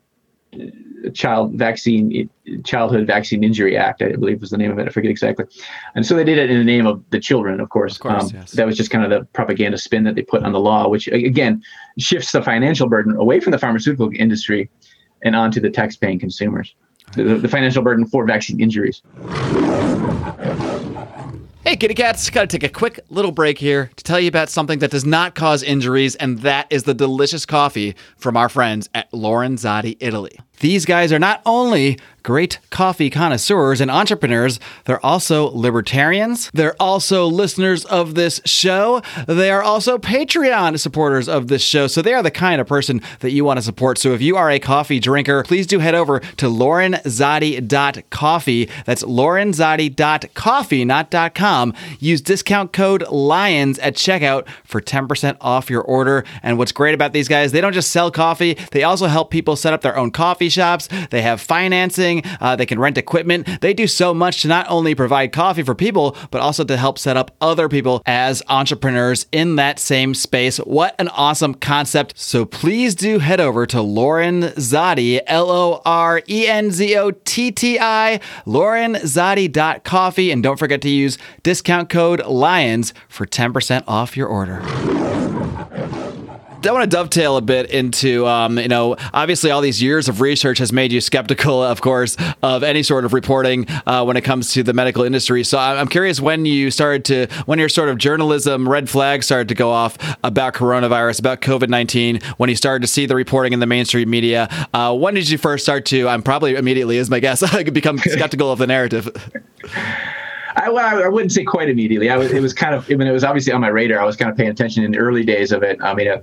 Child Vaccine Childhood Vaccine Injury Act. I believe was the name of it. I forget exactly. And so they did it in the name of the children. Of course, of course um, yes. that was just kind of the propaganda spin that they put on the law, which again shifts the financial burden away from the pharmaceutical industry and onto the tax-paying consumers. The, the financial burden for vaccine injuries. Hey, kitty cats, gotta take a quick little break here to tell you about something that does not cause injuries, and that is the delicious coffee from our friends at Lorenzotti Italy. These guys are not only great coffee connoisseurs and entrepreneurs, they're also libertarians. They're also listeners of this show. They are also Patreon supporters of this show. So they are the kind of person that you want to support. So if you are a coffee drinker, please do head over to lorenzotti.coffee. That's lorenzotti.coffee, not .com. Use discount code LIONS at checkout for 10% off your order. And what's great about these guys, they don't just sell coffee, they also help people set up their own coffee shops. They have financing. Uh, they can rent equipment. They do so much to not only provide coffee for people, but also to help set up other people as entrepreneurs in that same space. What an awesome concept. So please do head over to Lorenzotti, L O R E N Z O T T I, lorenzotti.coffee. And don't forget to use discount code LIONS for 10% off your order. I want to dovetail a bit into, um, you know, obviously all these years of research has made you skeptical, of course, of any sort of reporting uh, when it comes to the medical industry. So I'm curious when you started to, when your sort of journalism red flag started to go off about coronavirus, about COVID 19, when you started to see the reporting in the mainstream media. Uh, when did you first start to, I'm probably immediately, is my guess, become skeptical of the narrative? I, well, I, wouldn't say quite immediately. I was, it was kind of, I mean, it was obviously on my radar. I was kind of paying attention in the early days of it. I mean, uh,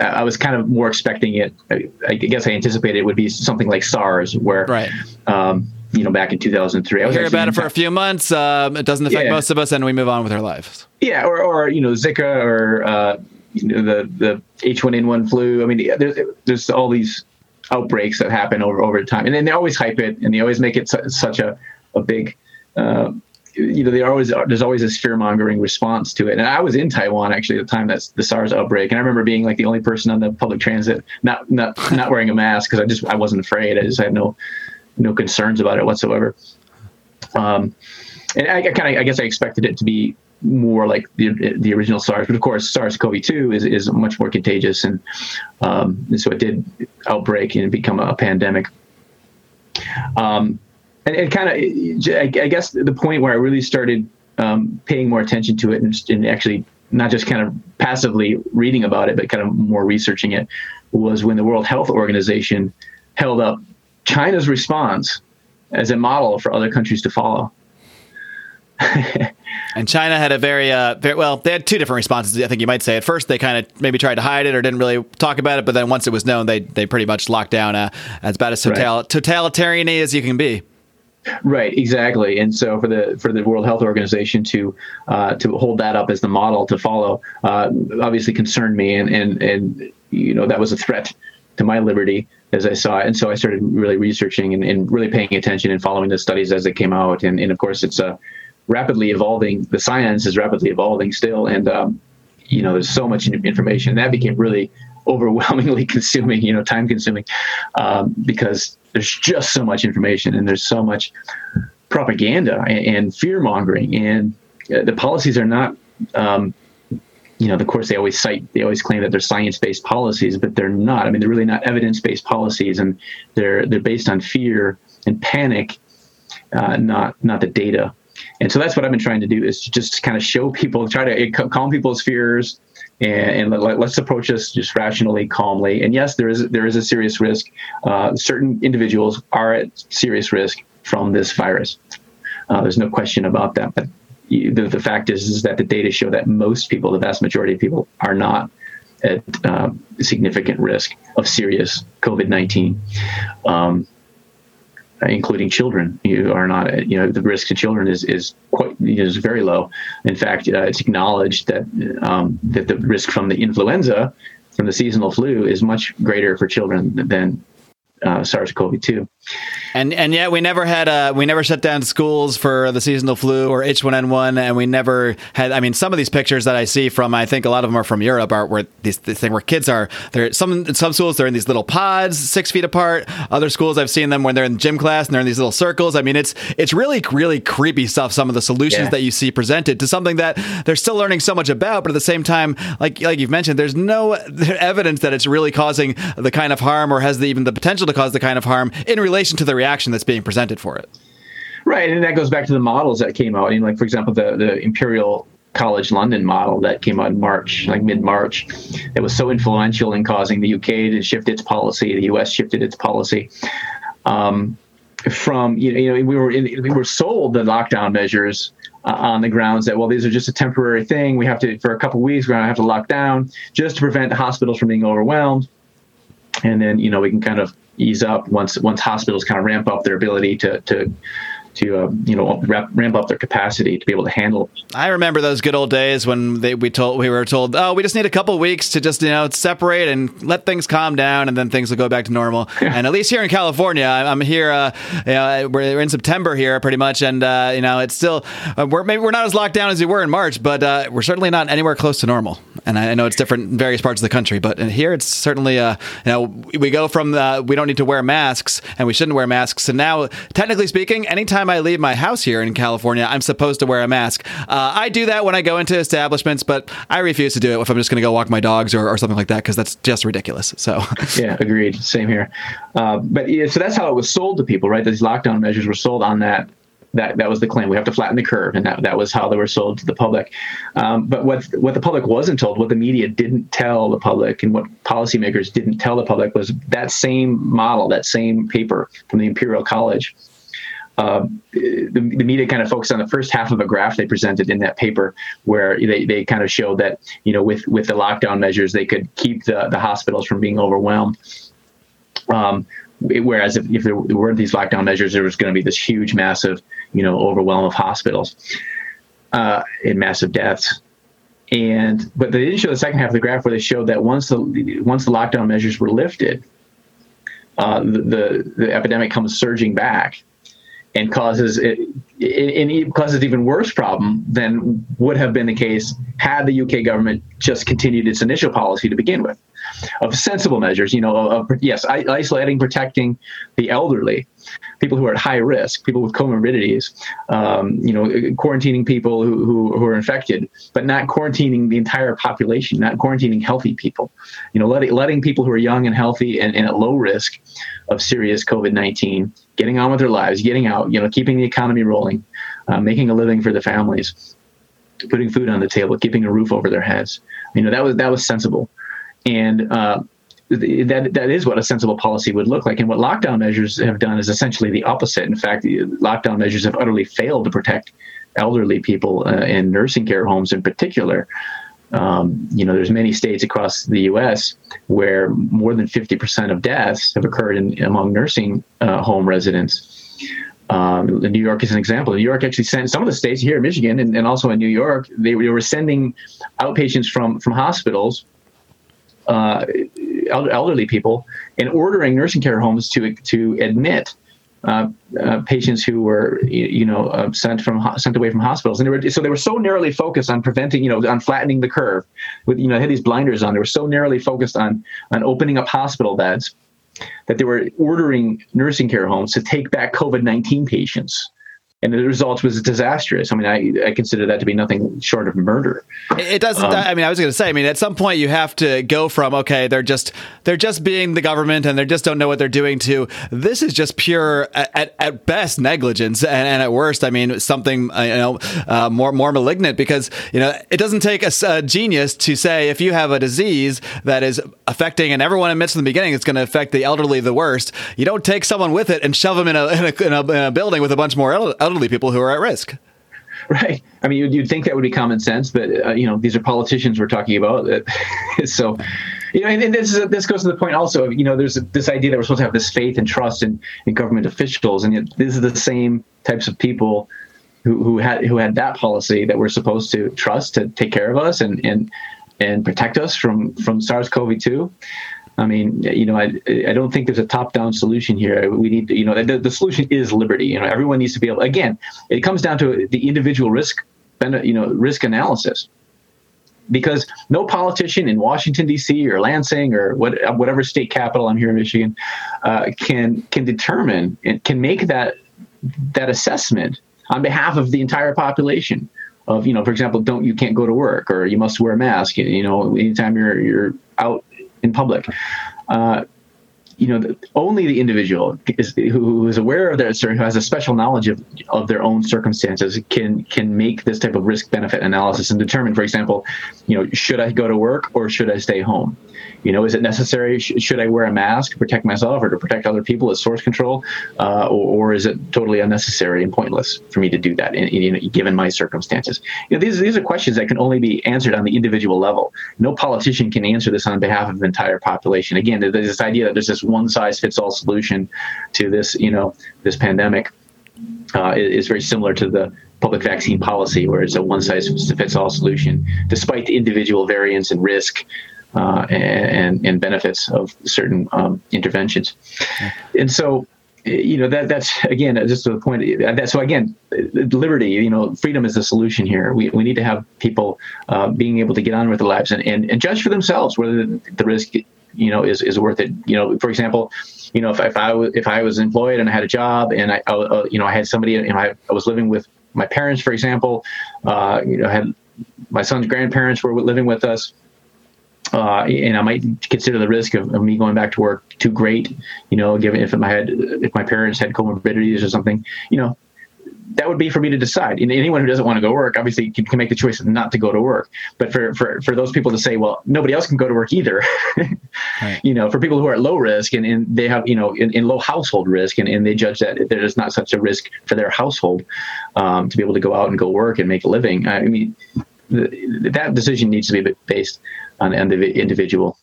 I was kind of more expecting it. I guess I anticipated it would be something like SARS, where, right. um, you know, back in 2003, I was hear about it for a few months. Um, it doesn't affect yeah. most of us, and we move on with our lives. Yeah, or, or you know, Zika, or uh, you know, the the H1N1 flu. I mean, there's there's all these outbreaks that happen over over time, and then they always hype it and they always make it su- such a a big. Uh, you know, always there's always this fear mongering response to it. And I was in Taiwan actually at the time that's the SARS outbreak, and I remember being like the only person on the public transit not not not wearing a mask because I just I wasn't afraid. I just had no no concerns about it whatsoever. Um, and I, I kind of I guess I expected it to be more like the the original SARS, but of course SARS-CoV-2 is is much more contagious, and, um, and so it did outbreak and become a pandemic. Um, and, and kind of, I guess the point where I really started um, paying more attention to it and, and, actually not just kind of passively reading about it, but kind of more researching it was when the World Health Organization held up China's response as a model for other countries to follow. and China had a very, uh, very well. They had two different responses. I think you might say. At first, they kind of maybe tried to hide it or didn't really talk about it, but then once it was known, they they pretty much locked down uh, as about as total, right. totalitarian as you can be. Right, exactly. And so for the for the World Health Organization to uh, to hold that up as the model to follow, uh, obviously concerned me, and and and you know that was a threat to my liberty as I saw it. And so I started really researching and, and really paying attention and following the studies as they came out. And, and of course, it's a rapidly evolving. The science is rapidly evolving still, and um, you know there's so much information. And that became really overwhelmingly consuming, you know, time consuming, um, because there's just so much information and there's so much propaganda and, and fear mongering, and uh, the policies are not. Um, you know, of course, they always cite, they always claim that they're science-based policies, but they're not. I mean, they're really not evidence-based policies, and they're they're based on fear and panic, uh, not not the data. And so that's what I've been trying to do is just kind of show people, try to calm people's fears, and, and let, us approach this just rationally, calmly. And yes, there is there is a serious risk. Uh, certain individuals are at serious risk from this virus. Uh, there's no question about that. But the, the fact is, is that the data show that most people, the vast majority of people, are not at uh, significant risk of serious COVID 19. Um, including children. You are not you know the risk to children is is quite is very low. In fact uh, it's acknowledged that um, that the risk from the influenza from the seasonal flu is much greater for children than uh, SARS-CoV-2 and and yet we never had uh we never shut down schools for the seasonal flu or H1N1, and we never had. I mean, some of these pictures that I see from I think a lot of them are from Europe are where this, this thing where kids are. They're some some schools they're in these little pods six feet apart. Other schools I've seen them when they're in gym class and they're in these little circles. I mean, it's it's really really creepy stuff. Some of the solutions yeah. that you see presented to something that they're still learning so much about, but at the same time, like like you've mentioned, there's no evidence that it's really causing the kind of harm or has the, even the potential to cause the kind of harm in relation to the reaction that's being presented for it. Right, and that goes back to the models that came out. I mean, like for example, the the Imperial College London model that came out in March, like mid March, that was so influential in causing the UK to shift its policy. The US shifted its policy. Um, from you know, we were in, we were sold the lockdown measures uh, on the grounds that well these are just a temporary thing. We have to for a couple weeks we're gonna have to lock down just to prevent the hospitals from being overwhelmed, and then you know we can kind of ease up once once hospitals kind of ramp up their ability to to to uh, you know ramp, ramp up their capacity to be able to handle. I remember those good old days when they, we told we were told, oh, we just need a couple weeks to just you know separate and let things calm down, and then things will go back to normal. and at least here in California, I'm here. Uh, you know, we're in September here, pretty much, and uh, you know it's still uh, we're maybe we're not as locked down as we were in March, but uh, we're certainly not anywhere close to normal. And I, I, know it's different in various parts of the country, but here it's certainly uh, you know we go from we don't need to wear masks and we shouldn't wear masks, and now technically speaking, anytime time I leave my house here in California, I'm supposed to wear a mask. Uh, I do that when I go into establishments, but I refuse to do it if I'm just going to go walk my dogs or, or something like that because that's just ridiculous. So yeah, agreed. Same here. Uh, but yeah, so that's how it was sold to people, right? These lockdown measures were sold on that that that was the claim. We have to flatten the curve, and that, that was how they were sold to the public. Um, but what what the public wasn't told, what the media didn't tell the public, and what policymakers didn't tell the public was that same model, that same paper from the Imperial College uh, the, the, media kind of focused on the first half of a graph they presented in that paper, where they, they kind of showed that you know with with the lockdown measures they could keep the the hospitals from being overwhelmed. Um, whereas if, if there weren't these lockdown measures, there was going to be this huge, massive you know overwhelm of hospitals uh, and massive deaths. And but they didn't show the second half of the graph where they showed that once the once the lockdown measures were lifted, uh, the, the, the epidemic comes surging back and causes it, it, it, causes even worse problem than would have been the case had the UK government just continued its initial policy to begin with of sensible measures, you know, of, yes, isolating, protecting the elderly, people who are at high risk, people with comorbidities, um, you know, quarantining people who, who, who, are infected, but not quarantining the entire population, not quarantining healthy people, you know, letting, letting people who are young and healthy and, and at low risk of serious COVID-19, getting on with their lives, getting out, you know, keeping the economy rolling, uh, making a living for the families, putting food on the table, keeping a roof over their heads. You know, that was, that was sensible and uh, that that is what a sensible policy would look like. And what lockdown measures have done is essentially the opposite. In fact, lockdown measures have utterly failed to protect elderly people uh, in nursing care homes, in particular. Um, you know, there's many states across the U.S. where more than 50% of deaths have occurred in, among nursing uh, home residents. Um, New York is an example. New York actually sent some of the states here in Michigan and, and also in New York. They, they were sending outpatients from from hospitals uh, elderly people and ordering nursing care homes to to admit uh, uh, patients who were you know uh, sent from sent away from hospitals. And they were so they were so narrowly focused on preventing you know on flattening the curve with you know they had these blinders on. They were so narrowly focused on on opening up hospital beds that they were ordering nursing care homes to take back covid-19 patients and the result was disastrous. I mean, I, I consider that to be nothing short of murder. It doesn't. Um, I mean, I was going to say. I mean, at some point you have to go from okay, they're just they're just being the government and they just don't know what they're doing to this is just pure at, at best negligence and, and at worst, I mean, something uh, you know uh, more more malignant because you know it doesn't take a, a, genius to say if you have a disease that is affecting and everyone admits in the beginning it's going to affect the elderly the worst. You don't take someone with it and shove them in a in a, in a, in a building with a bunch more elderly elderly people who are at risk. Right. I mean, you'd, you'd think that would be common sense, but uh, you know, these are politicians we're talking about. so, you know, and, and this is, this goes to the point also. Of, you know, there's this idea that we're supposed to have this faith and trust in, in government officials, and yet this is the same types of people who, who had who had that policy that we're supposed to trust to take care of us and and and protect us from from SARS-CoV-2. I mean, you know, I, I don't think there's a top-down solution here. We need, you know, the, the solution is liberty. You know, everyone needs to be able. Again, it comes down to the individual risk, you know, risk analysis. Because no politician in Washington D.C. or Lansing or what, whatever state capital I'm here in Michigan uh, can can determine and can make that that assessment on behalf of the entire population of you know for example don't you can't go to work or you must wear a mask you know anytime you're you're out in public. Uh, you know, the, only the individual is, who is aware of their certain who has a special knowledge of, of their own circumstances can can make this type of risk benefit analysis and determine, for example, you know, should I go to work or should I stay home? You know, is it necessary? Sh- should I wear a mask to protect myself or to protect other people as source control, uh, or, or, is it totally unnecessary and pointless for me to do that, in, in, given my circumstances? You know, these these are questions that can only be answered on the individual level. No politician can answer this on behalf of the entire population. Again, there's this idea that there's this one size fits all solution to this, you know, this pandemic. Uh, is very similar to the public vaccine policy, where it's a one size fits all solution, despite the individual variance and risk uh, and, and benefits of certain um, interventions. And so, you know, that that's again just to the point. That, so again, liberty, you know, freedom is the solution here. We, we need to have people uh, being able to get on with their lives and, and, and judge for themselves whether the risk, you know, is, is worth it. You know, for example, you know, if, if I was if I was employed and I had a job and I, uh, you know, I had somebody, you know, I, I was living with my parents, for example, uh, you know, had my son's grandparents were living with us uh, and I might consider the risk of, of, me going back to work too great. You know, given if my had if my parents had comorbidities or something, you know, that would be for me to decide. And anyone who doesn't want to go to work obviously can, can make the choice not to go to work. But for, for, for those people to say, well, nobody else can go to work either, right. you know, for people who are at low risk and, and they have, you know, in, in low household risk and, and they judge that there is not such a risk for their household um, to be able to go out and go work and make a living. I mean, the, that decision needs to be based on the individual.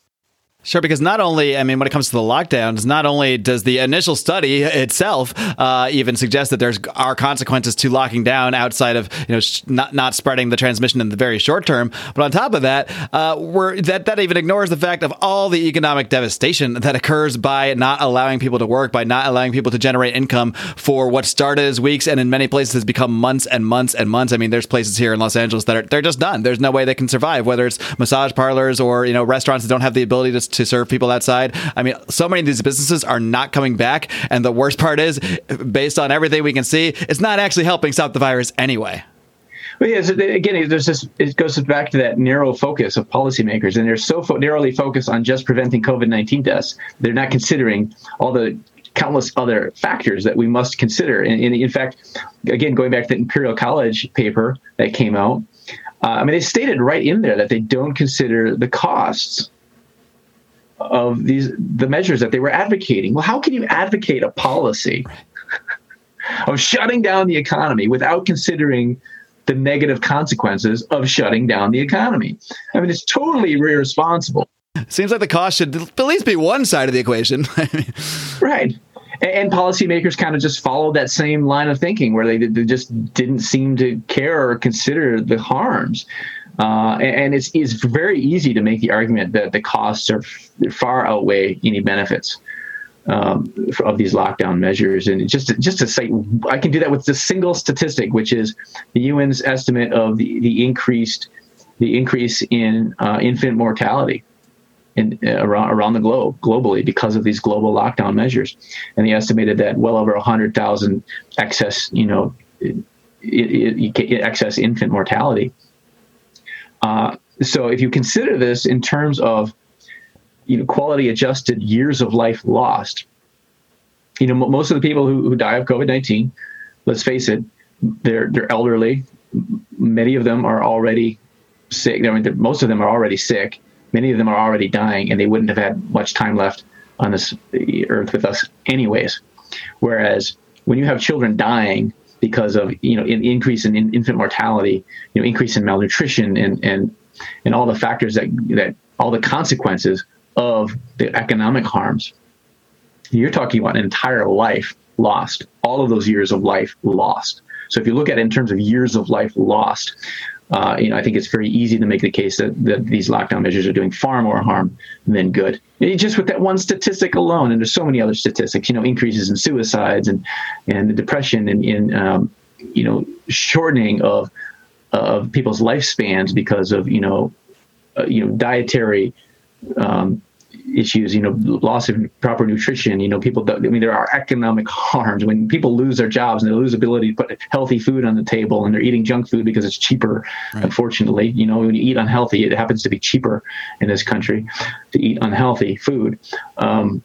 Sure, because not only, I mean, when it comes to the lockdowns, not only does the initial study itself uh, even suggest that there's are consequences to locking down outside of you know sh- not not spreading the transmission in the very short term, but on top of that, uh, we're, that that even ignores the fact of all the economic devastation that occurs by not allowing people to work, by not allowing people to generate income for what started as weeks and in many places has become months and months and months. I mean, there's places here in Los Angeles that are they're just done. There's no way they can survive, whether it's massage parlors or you know restaurants that don't have the ability to to serve people outside. I mean, so many of these businesses are not coming back. And the worst part is, based on everything we can see, it's not actually helping stop the virus anyway. Well, yeah, so again, there's this, it goes back to that narrow focus of policymakers, and they're so fo- narrowly focused on just preventing COVID 19 deaths. They're not considering all the countless other factors that we must consider. And, and in fact, again, going back to the Imperial College paper that came out, uh, I mean, they stated right in there that they don't consider the costs of these the measures that they were advocating. Well, how can you advocate a policy of shutting down the economy without considering the negative consequences of shutting down the economy? I mean, it's totally irresponsible. Seems like the cost should at least be one side of the equation. right. And, policymakers kind of just followed that same line of thinking where they, they just didn't seem to care or consider the harms. Uh, and it's, it's very easy to make the argument that the costs are far outweigh any benefits um, of these lockdown measures. And just just to say, I can do that with a single statistic, which is the UN's estimate of the, the increased the increase in uh, infant mortality in uh, around around the globe globally because of these global lockdown measures, and they estimated that well over hundred thousand excess you know it, it, it, excess infant mortality uh, so if you consider this in terms of you know quality adjusted years of life lost, you know most of the people who, who die of COVID nineteen, let's face it, they're they're elderly. Many of them are already sick. I mean, most of them are already sick. Many of them are already dying, and they wouldn't have had much time left on this earth with us, anyways. Whereas when you have children dying because of you know an increase in, in infant mortality, you know increase in malnutrition and and and all the factors that that all the consequences of the economic harms. You're talking about an entire life lost, all of those years of life lost. So if you look at it in terms of years of life lost, uh, you know, I think it's very easy to make the case that, that these lockdown measures are doing far more harm than good. just with that one statistic alone, and there's so many other statistics, you know, increases in suicides and and depression and in um, you know shortening of of people's lifespans because of you know uh, you know dietary um, issues, you know, loss of proper nutrition, you know, people, I mean, there are economic harms when people lose their jobs and they lose ability to put healthy food on the table and they're eating junk food because it's cheaper. Right. Unfortunately, you know, when you eat unhealthy, it happens to be cheaper in this country to eat unhealthy food. Um,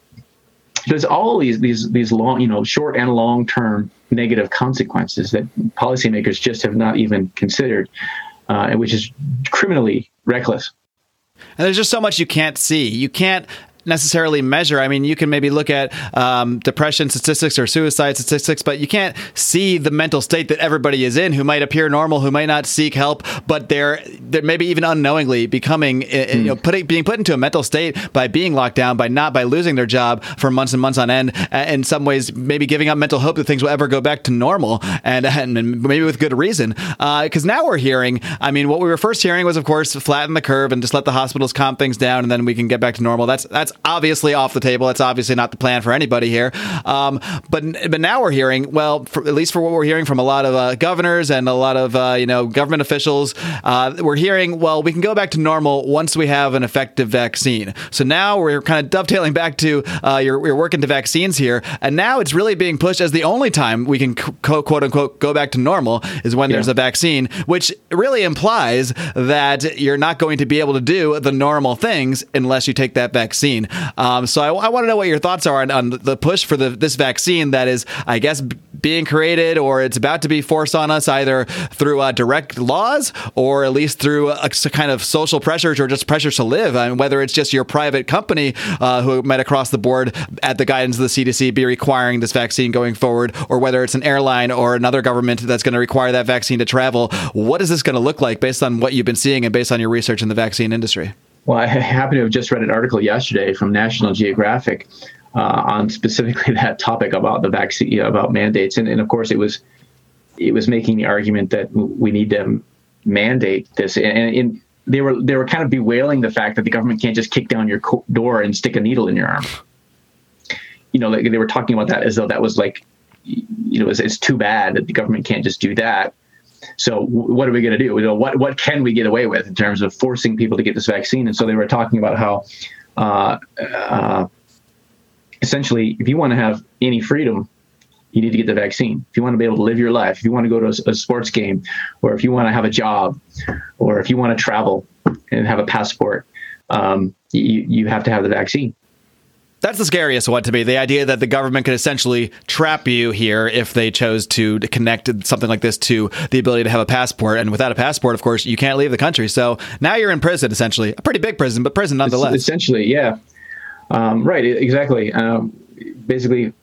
there's all these, these, these long, you know, short and long term negative consequences that policymakers just have not even considered, uh, which is criminally reckless. And there's just so much you can't see. You can't necessarily measure. I mean, you can maybe look at um, depression statistics or suicide statistics, but you can't see the mental state that everybody is in who might appear normal, who might not seek help, but they're, they're maybe even unknowingly becoming, mm. you know, putting, being put into a mental state by being locked down, by not, by losing their job for months and months on end. In some ways, maybe giving up mental hope that things will ever go back to normal and, and maybe with good reason. Because uh, now we're hearing, I mean, what we were first hearing was, of course, flatten the curve and just let the hospitals calm things down and then we can get back to normal. That's, that's obviously off the table. That's obviously not the plan for anybody here. Um, but but now we're hearing, well, for, at least for what we're hearing from a lot of uh, governors and a lot of uh, you know government officials, uh, we're hearing, well, we can go back to normal once we have an effective vaccine. So now we're kind of dovetailing back to uh, your, your work into vaccines here, and now it's really being pushed as the only time we can co- quote unquote go back to normal is when yeah. there's a vaccine, which really implies that you're not going to be able to do the normal things unless you take that vaccine. Um, so I, I want to know what your thoughts are on, on the push for the, this vaccine that is, I guess, being created or it's about to be forced on us either through uh, direct laws or at least through a, a, kind of social pressures or just pressures to live. I mean, whether it's just your private company uh, who might across the board at the guidance of the CDC be requiring this vaccine going forward, or whether it's an airline or another government that's going to require that vaccine to travel. What is this going to look like based on what you've been seeing and based on your research in the vaccine industry? Well, I happen to have just read an article yesterday from National Geographic uh, on specifically that topic about the vaccine, about mandates, and, and of course it was it was making the argument that we need to mandate this, and, and they were they were kind of bewailing the fact that the government can't just kick down your door and stick a needle in your arm. You know, they, they were talking about that as though that was like, you know, it's, it's too bad that the government can't just do that. So what are we going to do? You know, what what can we get away with in terms of forcing people to get this vaccine? And so they were talking about how, uh, uh, essentially, if you want to have any freedom, you need to get the vaccine. If you want to be able to live your life, if you want to go to a, a sports game, or if you want to have a job, or if you want to travel and have a passport, um, you, you have to have the vaccine. That's the scariest one to me. The idea that the government could essentially trap you here if they chose to, connect something like this to the ability to have a passport. And without a passport, of course, you can't leave the country. So now you're in prison, essentially. A pretty big prison, but prison nonetheless. Essentially, yeah. Um, right, exactly. Um, basically,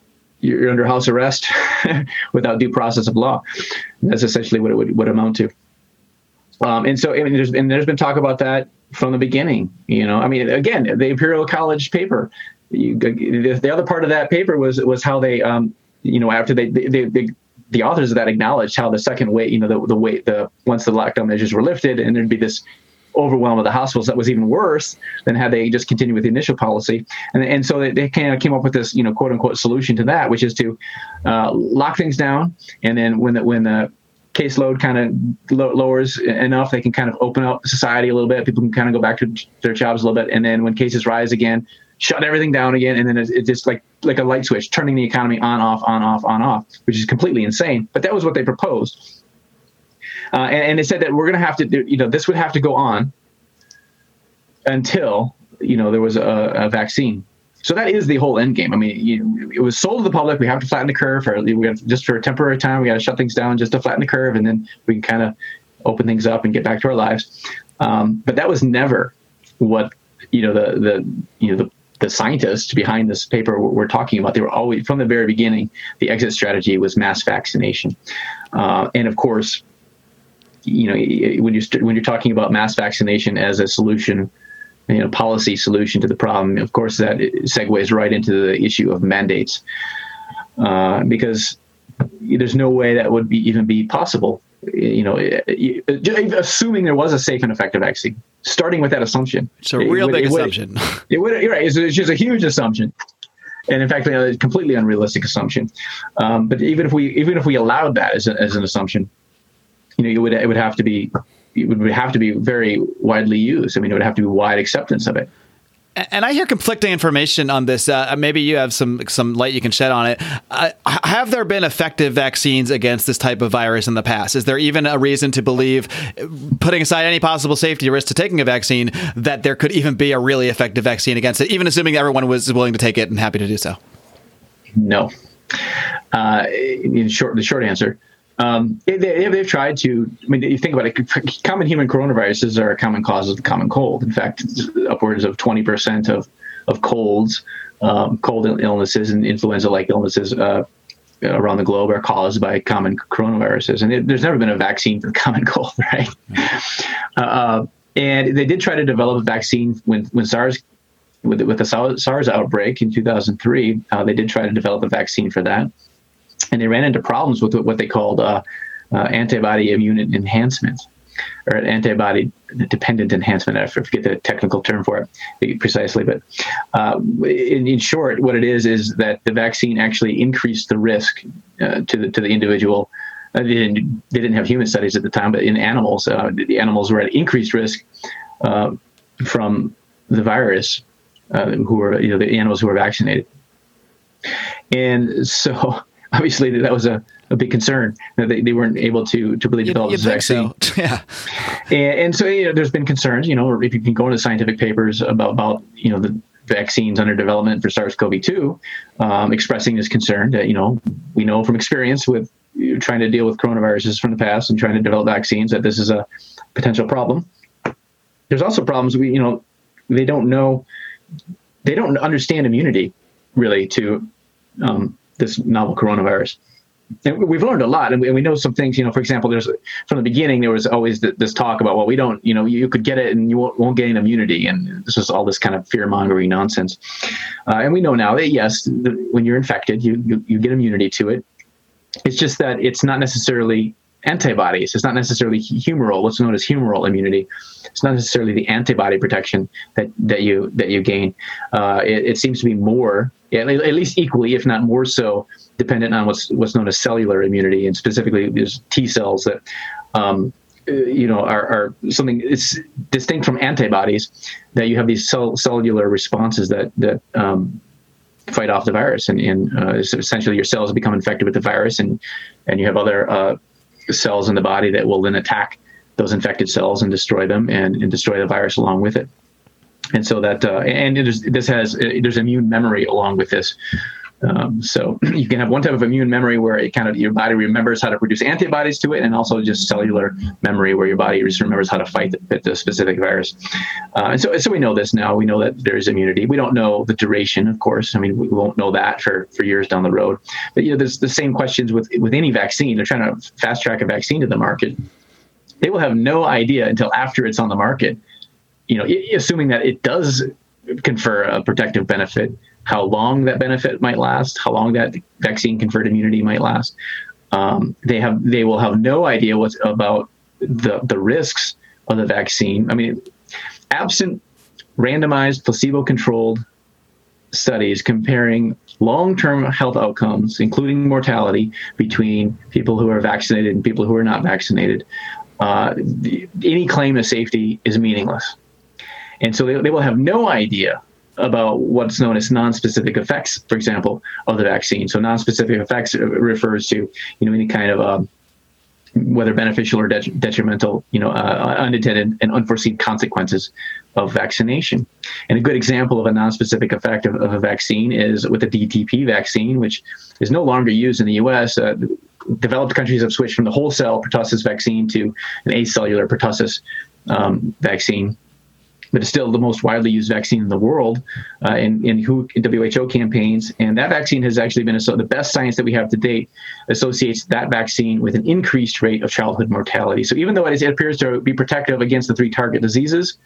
you're under house arrest without due process of law. That's essentially what it would, would amount to. Um, and so, I mean, there's, and there's been talk about that from the beginning. You know, I mean, again, the Imperial College paper. You, the other part of that paper was was how they, um, you know, after they, they, they, the authors of that acknowledged how the second wave, you know, the the way the once the lockdown measures were lifted, and there'd be this overwhelm of the hospitals that was even worse than had they just continued with the initial policy. And, and so they, they kind of came up with this, you know, quote unquote solution to that, which is to uh, lock things down. And then when the, when the caseload kind of lo- lowers enough, they can kind of open up society a little bit. People can kind of go back to their jobs a little bit. And then when cases rise again, shut everything down again. And then it's just like, like a light switch, turning the economy on, off, on, off, on, off, which is completely insane. But that was what they proposed. Uh, and, and, they said that we're going to have to, do, you know, this would have to go on until you know there was a, a vaccine. So that is the whole end game. I mean, you, it was sold to the public. We have to flatten the curve, we got just for a temporary time. We got to shut things down just to flatten the curve, and then we can kind of open things up and get back to our lives. Um, but that was never what you know the the you know the the scientists behind this paper were talking about. They were always from the very beginning. The exit strategy was mass vaccination, uh, and of course, you know when you when you're talking about mass vaccination as a solution you know policy solution to the problem. Of course, that segues right into the issue of mandates, uh, because there's no way that would be even be possible. You know, assuming there was a safe and effective vaccine, starting with that assumption. It's a real it big would, assumption. It would, you're right. It's, it's just a huge assumption and in fact, a completely unrealistic assumption. Um, but even if we even if we allowed that as, a, as an assumption, you know, it would it would have to be it would have to be very widely used. I mean, it would have to be wide acceptance of it. And I hear conflicting information on this. Uh, maybe you have some some light you can shed on it. Uh, have there been effective vaccines against this type of virus in the past? Is there even a reason to believe, putting aside any possible safety risk to taking a vaccine, that there could even be a really effective vaccine against it, even assuming everyone was willing to take it and happy to do so? No. Uh, in short, the short answer, um, they, have tried to. I mean, you think about it. Common human coronaviruses are a common cause of the common cold. In fact, upwards of twenty percent of of colds, um, cold illnesses, and influenza-like illnesses uh, around the globe are caused by common coronaviruses. And it, there's never been a vaccine for the common cold, right? Uh, uh, and they did try to develop a vaccine when when SARS with with the SARS outbreak in 2003. Uh, they did try to develop a vaccine for that and they ran into problems with what they called uh, uh, antibody immune enhancement or antibody dependent enhancement. I forget the technical term for it precisely, but uh, in, in, short, what it is is that the vaccine actually increased the risk uh, to the to the individual. Uh, they, didn't, they didn't have human studies at the time, but in animals, uh, the animals were at increased risk from the virus, who were you know the animals who were vaccinated. And so obviously that was a, a big concern that they, they weren't able to to really develop this vaccine. So. yeah, and, and, so you know, there's been concerns. You know, if you can go into scientific papers about about you know the vaccines under development for SARS-CoV-2, um, expressing this concern that you know we know from experience with trying to deal with coronaviruses from the past and trying to develop vaccines that this is a potential problem. There's also problems we you know they don't know they don't understand immunity really to um, this novel coronavirus. and we've learned a lot and we, and we, know some things you know for example there's from the beginning there was always this talk about well we don't you know you could get it and you won't, won't gain immunity and this was all this kind of fear mongering nonsense uh, and we know now that yes the, when you're infected you, you you get immunity to it it's just that it's not necessarily antibodies. It's not necessarily humoral, what's known as humoral immunity. It's not necessarily the antibody protection that, that you that you gain. Uh, it, it, seems to be more, at least equally, if not more so, dependent on what's what's known as cellular immunity, and specifically there's T cells that. Um, uh, you know, are, are, something it's distinct from antibodies that you have these cell, cellular responses that that um, fight off the virus, and, and uh, essentially your cells become infected with the virus, and and you have other uh, cells in the body that will then attack those infected cells and destroy them and, and destroy the virus along with it. And so that, uh, and is, this has, there's immune memory along with this. Um, so you can have one type of immune memory where it kind of your body remembers how to produce antibodies to it, and also just cellular memory where your body just remembers how to fight the, the specific virus. Uh, and so, so we know this now. We know that there's immunity. We don't know the duration, of course. I mean, we won't know that for for years down the road. But you know, there's the same questions with with any vaccine. They're trying to fast track a vaccine to the market. They will have no idea until after it's on the market. You know, assuming that it does confer a protective benefit how long that benefit might last, how long that vaccine conferred immunity might last. Um, they have they will have no idea what's about the the risks of the vaccine. I mean, absent randomized placebo-controlled studies comparing long-term health outcomes, including mortality, between people who are vaccinated and people who are not vaccinated, uh, the, any claim of safety is meaningless. And so they, they will have no idea about what's known as non-specific effects, for example, of the vaccine. So non-specific effects refers to you know any kind of um, whether beneficial or det- detrimental, you know, uh, unintended and unforeseen consequences of vaccination. And a good example of a non-specific effect of, of a vaccine is with the DTP vaccine, which is no longer used in the U.S. Uh, developed countries have switched from the whole cell pertussis vaccine to an acellular pertussis um, vaccine but it's still the most widely used vaccine in the world uh, in, in, WHO, campaigns. And that vaccine has actually been so the best science that we have to date associates that vaccine with an increased rate of childhood mortality. So even though it, is, it appears to be protective against the three target diseases,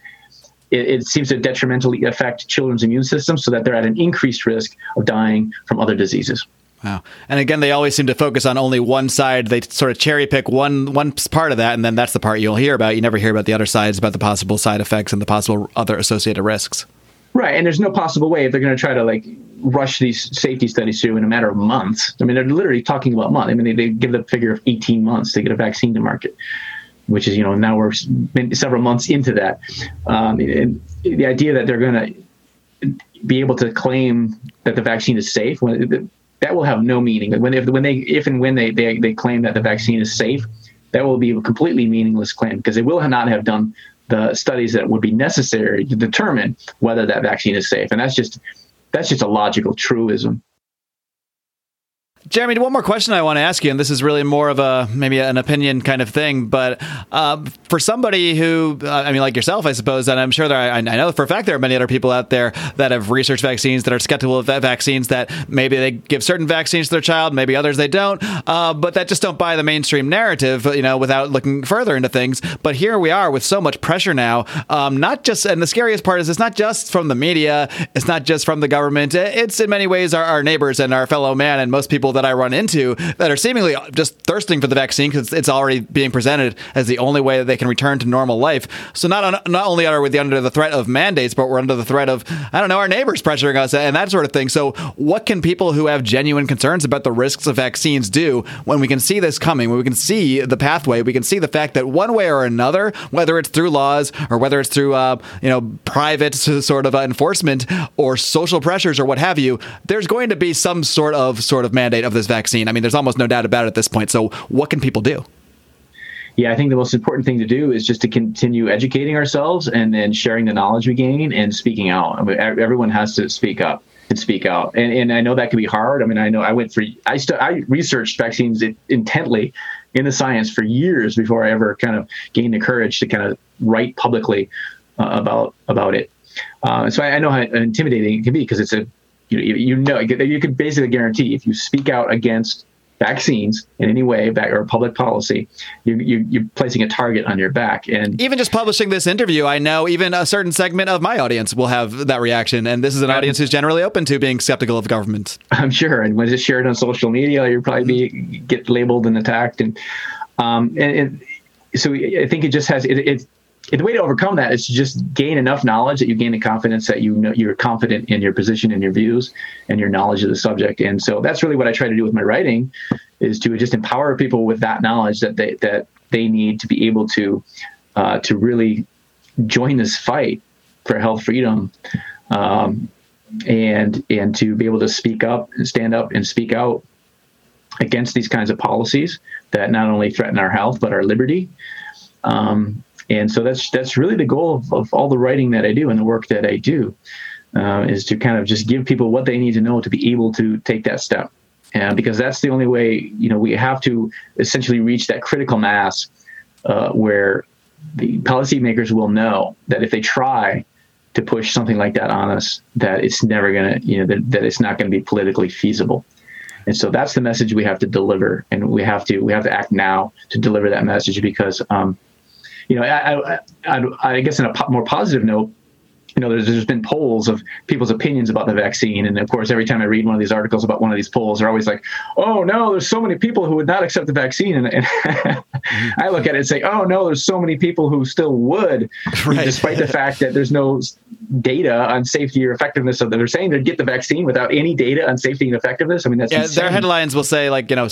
it, it, seems to detrimentally affect children's immune systems so that they're at an increased risk of dying from other diseases. Wow. And again, they always seem to focus on only one side. They sort of cherry pick one one part of that, and then that's the part you'll hear about. You never hear about the other sides, about the possible side effects and the possible other associated risks. Right, and there's no possible way if they're going to try to like rush these safety studies through in a matter of months. I mean, they're literally talking about months. I mean, they, they give the figure of 18 months to get a vaccine to market, which is you know now we're several months into that. Um, and the idea that they're going to be able to claim that the vaccine is safe when that will have no meaning. When if when they if and when they they, they claim that the vaccine is safe, that will be a completely meaningless claim because they will not have done the studies that would be necessary to determine whether that vaccine is safe, and that's just that's just a logical truism. Jeremy, one more question I want to ask you, and this is really more of a maybe an opinion kind of thing, but uh, for somebody who, uh, I mean, like yourself, I suppose, and I'm sure there, I, I, know for a fact there are many other people out there that have researched vaccines that are skeptical of vaccines that maybe they give certain vaccines to their child, maybe others they don't, uh, but that just don't buy the mainstream narrative, you know, without looking further into things. But here we are with so much pressure now, um, not just, and the scariest part is it's not just from the media, it's not just from the government, it's in many ways our, our neighbors and our fellow man and most people that I run into that are seemingly just thirsting for the vaccine because it's already being presented as the only way that they can return to normal life. So not on, not only are we under the threat of mandates, but we're under the threat of I don't know our neighbors pressuring us and that sort of thing. So what can people who have genuine concerns about the risks of vaccines do when we can see this coming? When we can see the pathway, we can see the fact that one way or another, whether it's through laws or whether it's through uh, you know private sort of uh, enforcement or social pressures or what have you, there's going to be some sort of sort of mandate of this vaccine. I mean, there's almost no doubt about it at this point. So, what can people do? Yeah, I think the most important thing to do is just to continue educating ourselves and then sharing the knowledge we gain and speaking out. I mean, everyone has to speak up and speak out. And, and I know that can be hard. I mean, I know I went for I st- I researched vaccines intently in the science for years before I ever kind of gained the courage to kind of write publicly uh, about about it. Uh, so I, I, know how intimidating it can be because it's a you, you know you can basically guarantee if you speak out against vaccines in any way that or public policy, you, you, you're placing a target on your back. And even just publishing this interview, I know even a certain segment of my audience will have that reaction. And this is an audience who's generally open to being skeptical of government. I'm sure. And when it's shared on social media, you'll probably be get labeled and attacked. And um, and, and so I think it just has it, it the way to overcome that is to just gain enough knowledge that you gain the confidence that you know you're confident in your position and your views and your knowledge of the subject. And so that's really what I try to do with my writing is to just empower people with that knowledge that they that they need to be able to uh, to really join this fight for health freedom um, and and to be able to speak up and stand up and speak out against these kinds of policies that not only threaten our health but our liberty. Um, and so that's that's really the goal of, of, all the writing that I do and the work that I do uh, is to kind of just give people what they need to know to be able to take that step. And because that's the only way, you know, we have to essentially reach that critical mass uh, where the policymakers will know that if they try to push something like that on us, that it's never to, you know, that, that it's not to be politically feasible. And so that's the message we have to deliver, and we have to we have to act now to deliver that message because, um, you know, I, I, I, I guess in a po- more positive note, you know, there's, there's been polls of people's opinions about the vaccine. And of course, every time I read one of these articles about one of these polls, they're always like, oh, no, there's so many people who would not accept the vaccine. And, and. I look at it and say, oh, no, there's so many people who still would, right. despite the fact that there's no data on safety or effectiveness of them. They're saying they'd get the vaccine without any data on safety and effectiveness. I mean, that's yeah, their headlines will say, like, you know,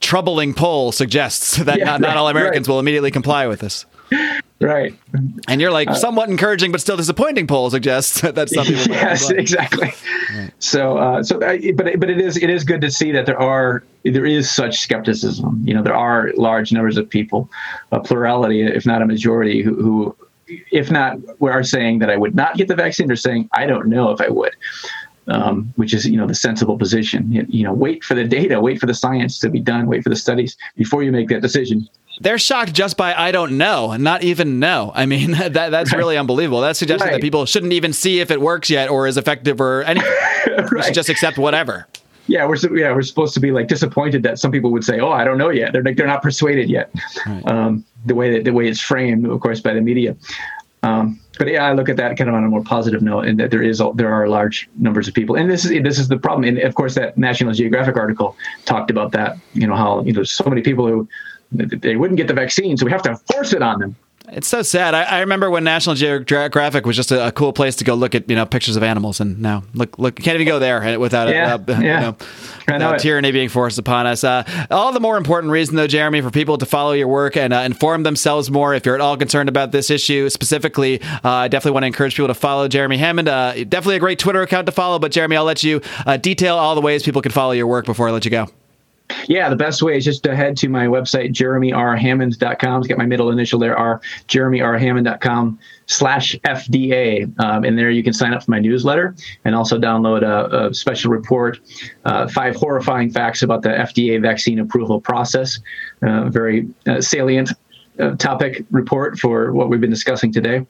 troubling poll suggests that yeah, not, not all Americans right. will immediately comply with this right. And you're like uh, somewhat encouraging, but still disappointing. Poll suggests that some people. yes, exactly. Right. So, uh, so, uh, but but it is it is good to see that there are there is such skepticism. You know, there are large numbers of people, a plurality, if not a majority, who, who if not, are saying that I would not get the vaccine. They're saying I don't know if I would. Um, which is you know the sensible position. You, you know, wait for the data, wait for the science to be done, wait for the studies before you make that decision they're shocked just by I don't know, not even know. I mean, that that's right. really unbelievable. That suggests right. that people shouldn't even see if it works yet or is effective or anything. right. Just accept whatever. Yeah, we're yeah we're supposed to be like disappointed that some people would say, "Oh, I don't know yet." They're like they're not persuaded yet. Um, the way that the way it's framed, of course, by the media. Um, but yeah, I look at that kind of on a more positive note, and that there is there are large numbers of people, and this is this is the problem. And of course, that National Geographic article talked about that. You know how you know so many people who they wouldn't get the vaccine, so we have to force it on them. It's so sad. I, I, remember when National Geographic was just a, a, cool place to go look at you know pictures of animals, and now look look can't even go there without yeah, a, uh, yeah. you know, without tyranny being forced upon us. Uh, all the more important reason, though, Jeremy, for people to follow your work and uh, inform themselves more. If you're at all concerned about this issue specifically, uh, I definitely want to encourage people to follow Jeremy Hammond. Uh, definitely a great Twitter account to follow. But Jeremy, I'll let you uh, detail all the ways people can follow your work before I let you go. Yeah, the best way is just to head to my website, jeremyrhammond.com. Get my middle initial there, R, jeremyrhammond.com slash FDA. Um, and there you can sign up for my newsletter and also download a, a special report, uh, five horrifying facts about the FDA vaccine approval process. Uh, very uh, salient uh, topic report for what we've been discussing today.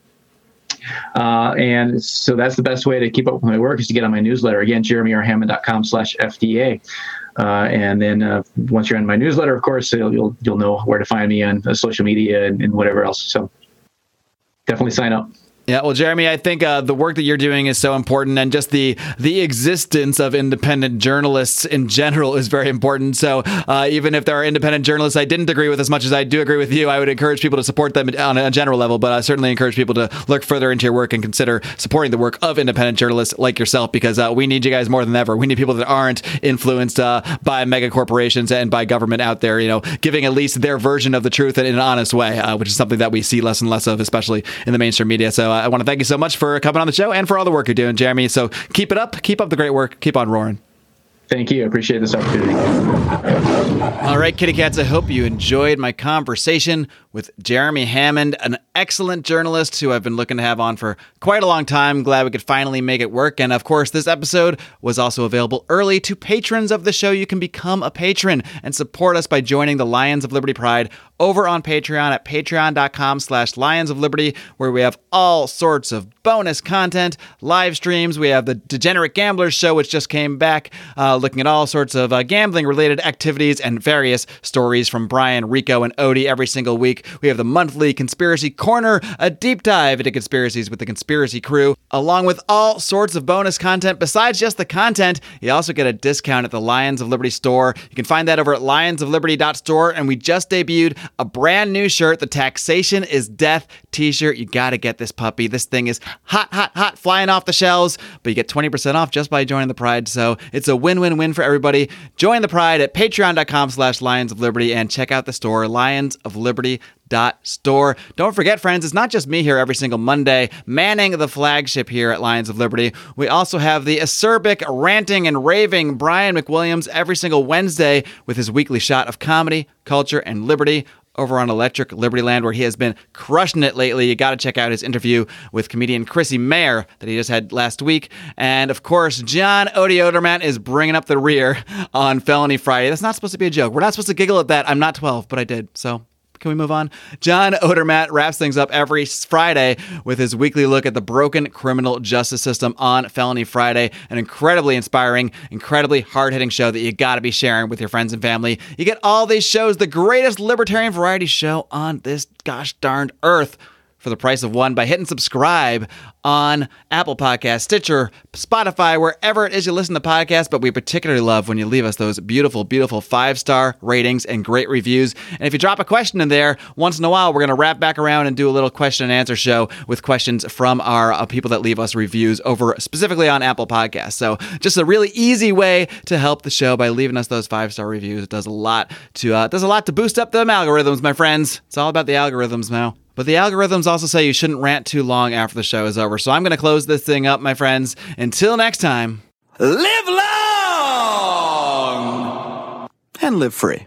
Uh, and so that's the best way to keep up with my work is to get on my newsletter. Again, jeremyrhammond.com slash FDA. Uh, and then uh, once you're in my newsletter, of course, you'll, you'll, you'll know where to find me on uh, social media and, and whatever else. So definitely sign up. Yeah, well, Jeremy, I think uh, the work that you're doing is so important, and just the the existence of independent journalists in general is very important. So, uh, even if there are independent journalists I didn't agree with as much as I do agree with you, I would encourage people to support them on a general level. But I certainly encourage people to look further into your work and consider supporting the work of independent journalists like yourself, because uh, we need you guys more than ever. We need people that aren't influenced uh, by mega corporations and by government out there, you know, giving at least their version of the truth in an honest way, uh, which is something that we see less and less of, especially in the mainstream media. So. I want to thank you so much for coming on the show and for all the work you're doing, Jeremy. So keep it up. Keep up the great work. Keep on roaring. Thank you. I appreciate this opportunity. All right, kitty cats, I hope you enjoyed my conversation with Jeremy Hammond, an excellent journalist who I've been looking to have on for quite a long time. Glad we could finally make it work. And of course, this episode was also available early to patrons of the show. You can become a patron and support us by joining the Lions of Liberty Pride over on Patreon at patreon.com slash Lions of Liberty, where we have all sorts of bonus content, live streams. We have the Degenerate Gamblers show, which just came back. Uh, looking at all sorts of uh, gambling related activities and various stories from Brian, Rico, and Odie every single week. We have the monthly Conspiracy Corner, a deep dive into conspiracies with the conspiracy crew, along with all sorts of bonus content. Besides just the content, you also get a discount at the Lions of Liberty store. You can find that over at lionsofliberty.store. And we just debuted a brand new shirt, the Taxation is Death t shirt. You got to get this puppy. This thing is hot, hot, hot, flying off the shelves, but you get 20% off just by joining the Pride. So it's a win win win for everybody. Join the Pride at patreon.com slash Lions of Liberty and check out the store, Lions of Liberty store. Don't forget, friends, it's not just me here every single Monday manning the flagship here at Lions of Liberty. We also have the acerbic, ranting, and raving Brian McWilliams every single Wednesday with his weekly shot of comedy, culture, and liberty over on Electric Liberty Land, where he has been crushing it lately. You got to check out his interview with comedian Chrissie Mayr that he just had last week. And of course, John Odie is bringing up the rear on Felony Friday. That's not supposed to be a joke. We're not supposed to giggle at that. I'm not 12, but I did. So can we move on? John Odermatt wraps things up every Friday with his weekly look at the broken criminal justice system on Felony Friday. An incredibly inspiring, incredibly hard hitting show that you got to be sharing with your friends and family. You get all these shows, the greatest libertarian variety show on this gosh darned earth for the price of one by hitting subscribe on Apple Podcast, Stitcher, Spotify, wherever it is you listen to podcasts. But we particularly love when you leave us those beautiful, beautiful five star ratings and great reviews. And if you drop a question in there, once in a while, we're going to wrap back around and do a little question and answer show with questions from our uh, people that leave us reviews over specifically on Apple Podcasts. So just a really easy way to help the show by leaving us those five star reviews. It does a lot to uh, does a lot to boost up them algorithms, my friends. It's all about the algorithms now. But the algorithms also say you shouldn't rant too long after the show is over. So I'm going to close this thing up, my friends. Until next time, live long and live free.